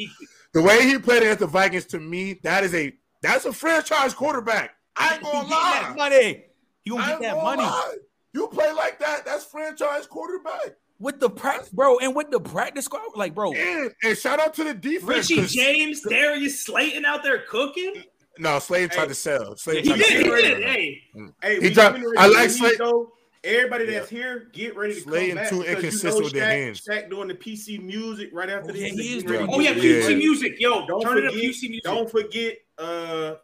the way he played against the Vikings. To me, that is a that's a franchise quarterback. I ain't gonna getting that lie. money. He gonna get that money lie. You play like that. That's franchise quarterback. with the practice, bro, and with the practice squad. Like, bro, And, and shout out to the defense. Richie James, Darius Slayton out there cooking. No, Slade tried Hey. to sell. Slade He tried to did. He did. Hey, Hey, He we dropped- I like James, Slay- though. everybody that's here, get ready to Slay come and back. too inconsistent you know with their Shaq, hands. Shaq doing the PC music right after Oh, this. yeah, he is doing Oh yeah, PC. Yeah. music, yo, Don't turn it up forget, PC music. don't forget, uh,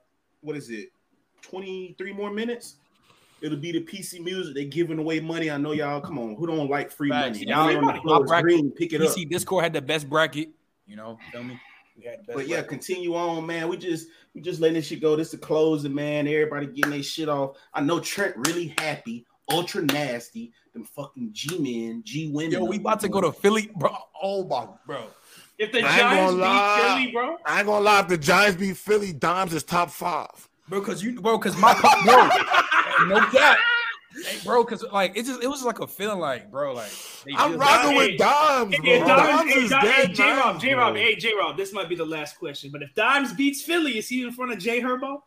what is it? Twenty three more minutes. It'll be the PC music. They giving away money. I know y'all. Come on, who don't like free Facts. money? Y'all- Money on the floor is bracket- green. Pick it up. PC Discord had the best bracket. You know, feel me? We had the best But yeah, bracket. continue on, man. We just we just letting this shit go. This is closing, man. Everybody getting their shit off. I know Trent really happy, ultra nasty. Them fucking G men, G women. Yo, we about to go to Philly, bro. Oh my, bro. If the Giants beat lie. Philly, bro, I ain't gonna lie. If the Giants beat Philly, Dimes is top five. Bro, cause you, bro, cause my bro, no cap, hey, bro, cause like it just, it was like a feeling like, bro, like I'm just- rocking Hey, with Dimes, bro. Hey, Dimes, Dimes hey, is hey, dead J Rob, J Rob, hey, J Rob, this might be the last question, but if Dimes beats Philly, is he in front of Jay Herbo?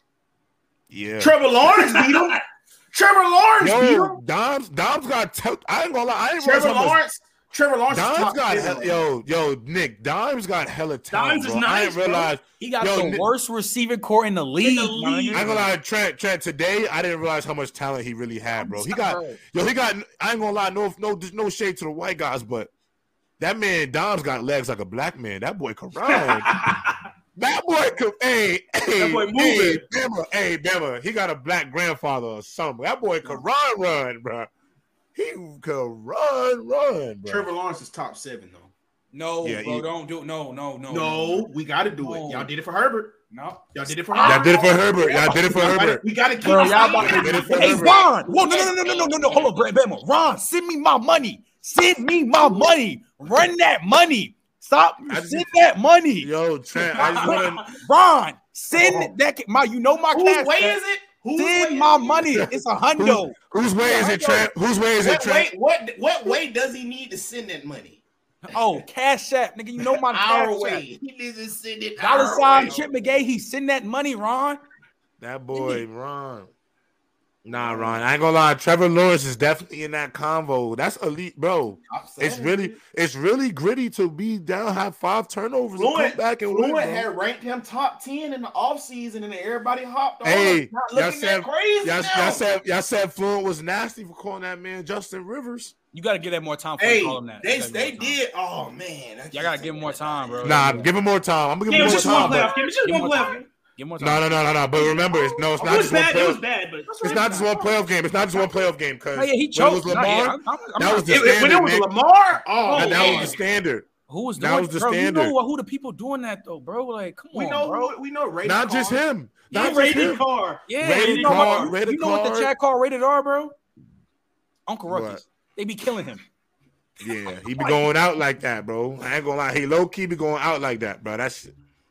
Yeah. Trevor Lawrence beat him. Trevor Lawrence beat him. Dimes, Dimes got. T- I ain't gonna lie. I ain't Trevor realize how much- Lawrence. Trevor Lawrence. is Dimes got 10. hell, yo, yo, Nick. Dimes got hella talent. Dimes is bro. I didn't bro. realize. he got Yo, the Nick- worst receiving core in the league. my league. I ain't gonna lie, Trent. Trent. Today, I didn't realize how much talent he really had, bro. He got, yo, he got. I ain't gonna lie, no, no, no shade to the white guys, but that man Dimes got legs like a black man. That boy can run. that boy can. Hey, hey, That boy hey, moving. Bama, hey, Bama. He got a black grandfather or something. That boy can run, run, bro. He can run, run, bro. Trevor Lawrence is top seven though. No, Yeah, bro, he- don't do no, no, no, No, we got to do No. it. Y'all did it for Herbert. no. Y'all did it for Y'all did it for Herbert. Y'all did it for Herbert. We got to keep. Bro, it y'all going. about Did it for Hey, Herbert. Ron! Whoa, no, no, no, no, no, no, no. Hold on, Brad Bama. Ron, send me my money. Send me my money. Run that money. Stop. Just- Send that money. Yo, Trent, I just want to. Ron, send oh. that. My, you know my Whose cash. way app. is it? Whose way Send my it? money. It's a hundo. Whose way is it, Trent? Whose way is it, What Trent? What what way does he need to send that money? Oh, cash app, nigga. You know my Our cash way. app. He needs to send it. Dollar sign. Chip McGay. He send that money, Ron. That boy, Ron. Nah, Ron. I ain't gonna lie. Trevor Lawrence is definitely in that convo. That's elite, bro. Top It's seven. really, it's really gritty to be down, have five turnovers, and come back and win. Bro. had ranked him top 10 in the offseason and everybody hopped on Hey, y'all said- that crazy Y'all, now. y'all said y'all said Fluent was nasty for calling that man Justin Rivers. You got to give that more time. Hey, call him that. they, You gotta give they him more time. did. Oh, man. I Y'all gotta give him more time, bro. Nah, give him more time. I'm gonna give Yeah, it him was more just one time. playoff but- game. It's just one more playoff game. Give more time. No, no, no, no, no. But remember, it's no, it's It not was just one bad. It was playoff. bad, but It's not just one playoff game. It's not just one playoff game because Oh, yeah, he when it choked. was Nah, Lamar, yeah, I'm- I'm- I'm that was the It- it- when it was Nick. Lamar, oh, That- that was the standard. Who was That doing was the bro, standard. You know who the people doing that though, bro? Like, come we on, know bro. who, we know rated Not just him. Not yeah, just rated him. car. Yeah, Rated you know, Carr, what, rated you know what the chat call rated R, bro? Uncle What? Ruckus. They be killing him. Yeah, he be going out like that, bro. I ain't gonna lie. He low key be going out like that, bro. That's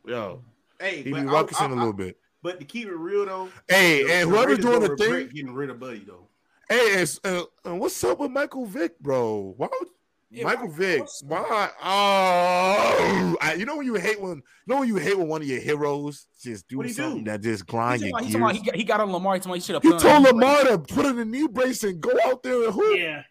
yo. Hey, He be but I- ruckusing I- a little bit. But to keep it real though, Hey, the- and whoever's Raiders doing the thing, getting rid of Buddy though. hey, and, uh, uh, what's up with Michael Vick, bro? Why would Yeah, Michael why- Vick? Why? Oh, I, you know when you hate when, you know when you hate when one of your heroes just do What'd he do? something that just He grind talking your about, he, about gears. he, got, he got on Lamar. He, talking about he should have He put told a knee Lamar to put in a knee brace and go out there and hoop. Yeah.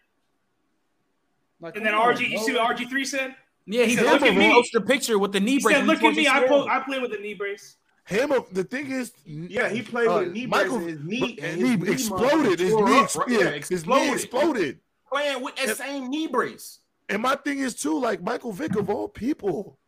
brace. And then Like, RG, on, you see what RG3 said? Yeah, he He said, did. "Look at me." posted a picture with the knee He brace. said, look at me. I, his po- I play with a knee brace. Him, the thing is, Yeah, he played uh, with a knee Michael- brace and his knee, and his he knee exploded. His knee, up, ex- yeah, Yeah, his knee exploded. Playing with that same knee brace. And my thing is too, like Michael Vick of all people,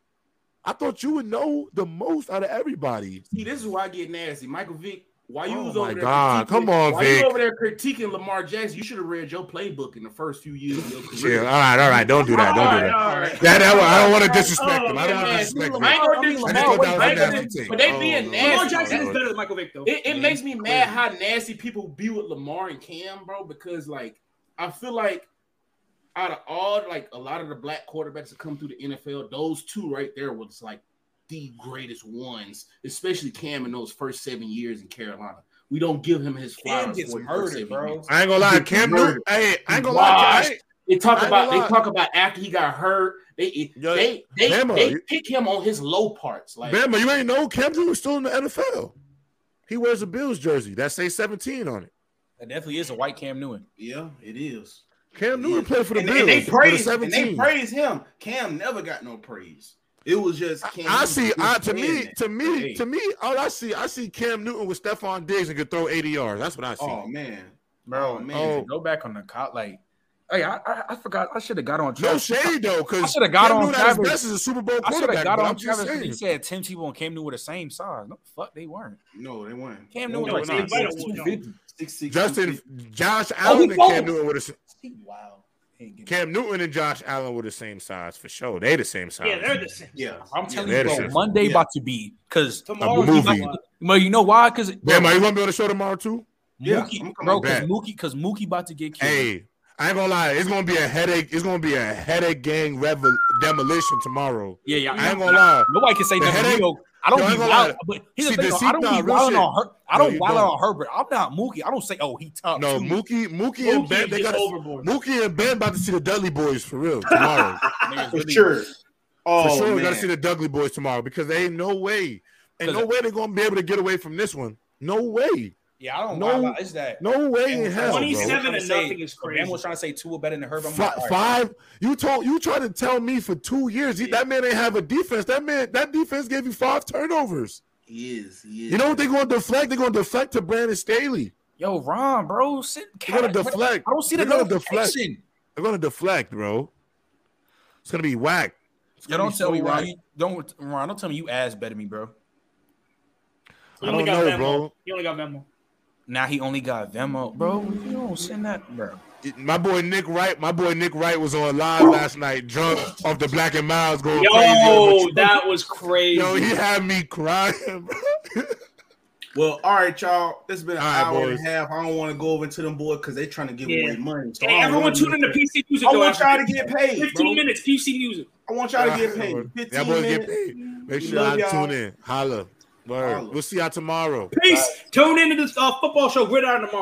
I thought you would know the most out of everybody. See, this is why I get nasty. Michael Vick, while you Oh was my over there, God, critiquing- come on, while Vic. you over there critiquing Lamar Jackson, you should have read your playbook in the first few years of your career. Chill. All right, all right. Don't do that. Don't do that. All right. That, that I don't want to oh, disrespect Oh, him. I don't want to disrespect him. I ain't gonna I mean, disrespect I that was I a ain't gonna nasty dis- take. But they Oh, being Lord. nasty. Lamar Jackson is better than Michael Vick, though. It, it makes me mad how nasty people be with Lamar and Cam, bro. Because like I feel like out of all like a lot of the black quarterbacks that come through the NFL, those two right there was like the greatest ones, especially Cam in those first seven years in Carolina. We don't give him his Cam flowers gets for the first murdered, bro. years. I ain't gonna lie. He Cam murdered. Hey, I ain't gonna lie. I They talk about they talk about after he got hurt. They Yo, they they, Bama, they pick him on his low parts. Like Bama, you ain't know Cam Newton's still in the NFL. He wears a Bills jersey that say 17 on it. That definitely is a white Cam Newton. yeah, it is. Cam Newton Yeah. played for the and, Bills. and they with a praise and they praise him. Cam never got no praise. It was just Cam. I Newton see. I, to me, to me, Hey. to me, all I see, I see Cam Newton with Stefon Diggs and could throw 80 yards. That's what I see. Oh man, bro. Oh, man. Man, go back on the cop. Like, hey, I, I, I forgot. I should have got on. No shade though, because I shoulda got on Newton Travis. best as a Super Bowl quarterback. I should have got on I'm just Travis. He said Tim Tebow and Cam Newton were the same size. No, fuck, they weren't. No, they weren't. Cam No, Newton was no, like they six, two fifty. Six, six, Justin, Josh Oh, Allen he and Cam was. Newton were the same. Wow. He ain't getting- Cam Newton and Josh Allen were the same size for sure. They the same size. Yeah, they're the same. Yeah. I'm telling Yeah, you, bro. Monday Yeah. about to be because Tomorrow, movie. Well, you know why? Because Damn, are you gonna be on the show tomorrow too? Yeah, Mookie, I'm bro, because. Mookie, because Mookie about to get killed. Hey, I ain't gonna lie. It's gonna be a headache. It's gonna be a headache gang revel- demolition tomorrow. yeah, yeah. I ain't gonna lie. Nobody can say The nothing. headache- Yo, I don't Yo, I be wild, lie. but here's See, the thing. though, I don't seat- nah, be real wilding on her. I don't you wild don't. on Herbert. I'm not Mookie. I don't say, oh, he top. No, two. Mookie, Mookie and Ben. They got overboard. Mookie and Ben about to see the Dudley boys for real tomorrow. For sure. Oh, for sure, we man. gotta see the Dudley boys tomorrow because there ain't no way, ain't 'Cause- no way they're gonna be able to get away from this one. No way, Yeah, I don't No- wild out. It's that. no way in hell, 27 and Say- nothing is crazy. crazy. was trying to say two Tua better than Herbert. I'm Fi- like, all right. five. You told you tried to tell me for two years he- that man ain't have a defense. That man, that defense gave you five turnovers. He is. He is. You know what they're going to deflect? They're going to deflect to Brandon Staley. Yo, Ron, bro, sit. They're going to deflect. I don't see the They're gonna deflect. They're going to deflect, bro. It's going to be whack. Yo, don't tell so me, Ron. whack. You, don't, Ron. Don't tell me you ass better me, bro. He I only don't got know, Venmo. bro. He only got Venmo. Now he only got Venmo, bro. You don't send that, bro. My boy Nick Wright, my boy Nick Wright was on live last night, drunk off the Black and Miles, going crazy. Yo, on the- that was crazy. Yo, he had me crying. Well, all right, y'all. This has been an All right, hour boys. and a half. I don't want to go over to them boys because they trying to give Yeah. away money. So hey, everyone tune in to miss PC Music. I though, want after y'all to get paid. 15 bro. minutes, PC Music. I want y'all to get paid. Y'all 15 boys minutes. get paid. Make sure love y'all y'all. tune in. Holla. Word. We'll see y'all tomorrow. Peace. Tune into this uh, football show, Gridiron tomorrow.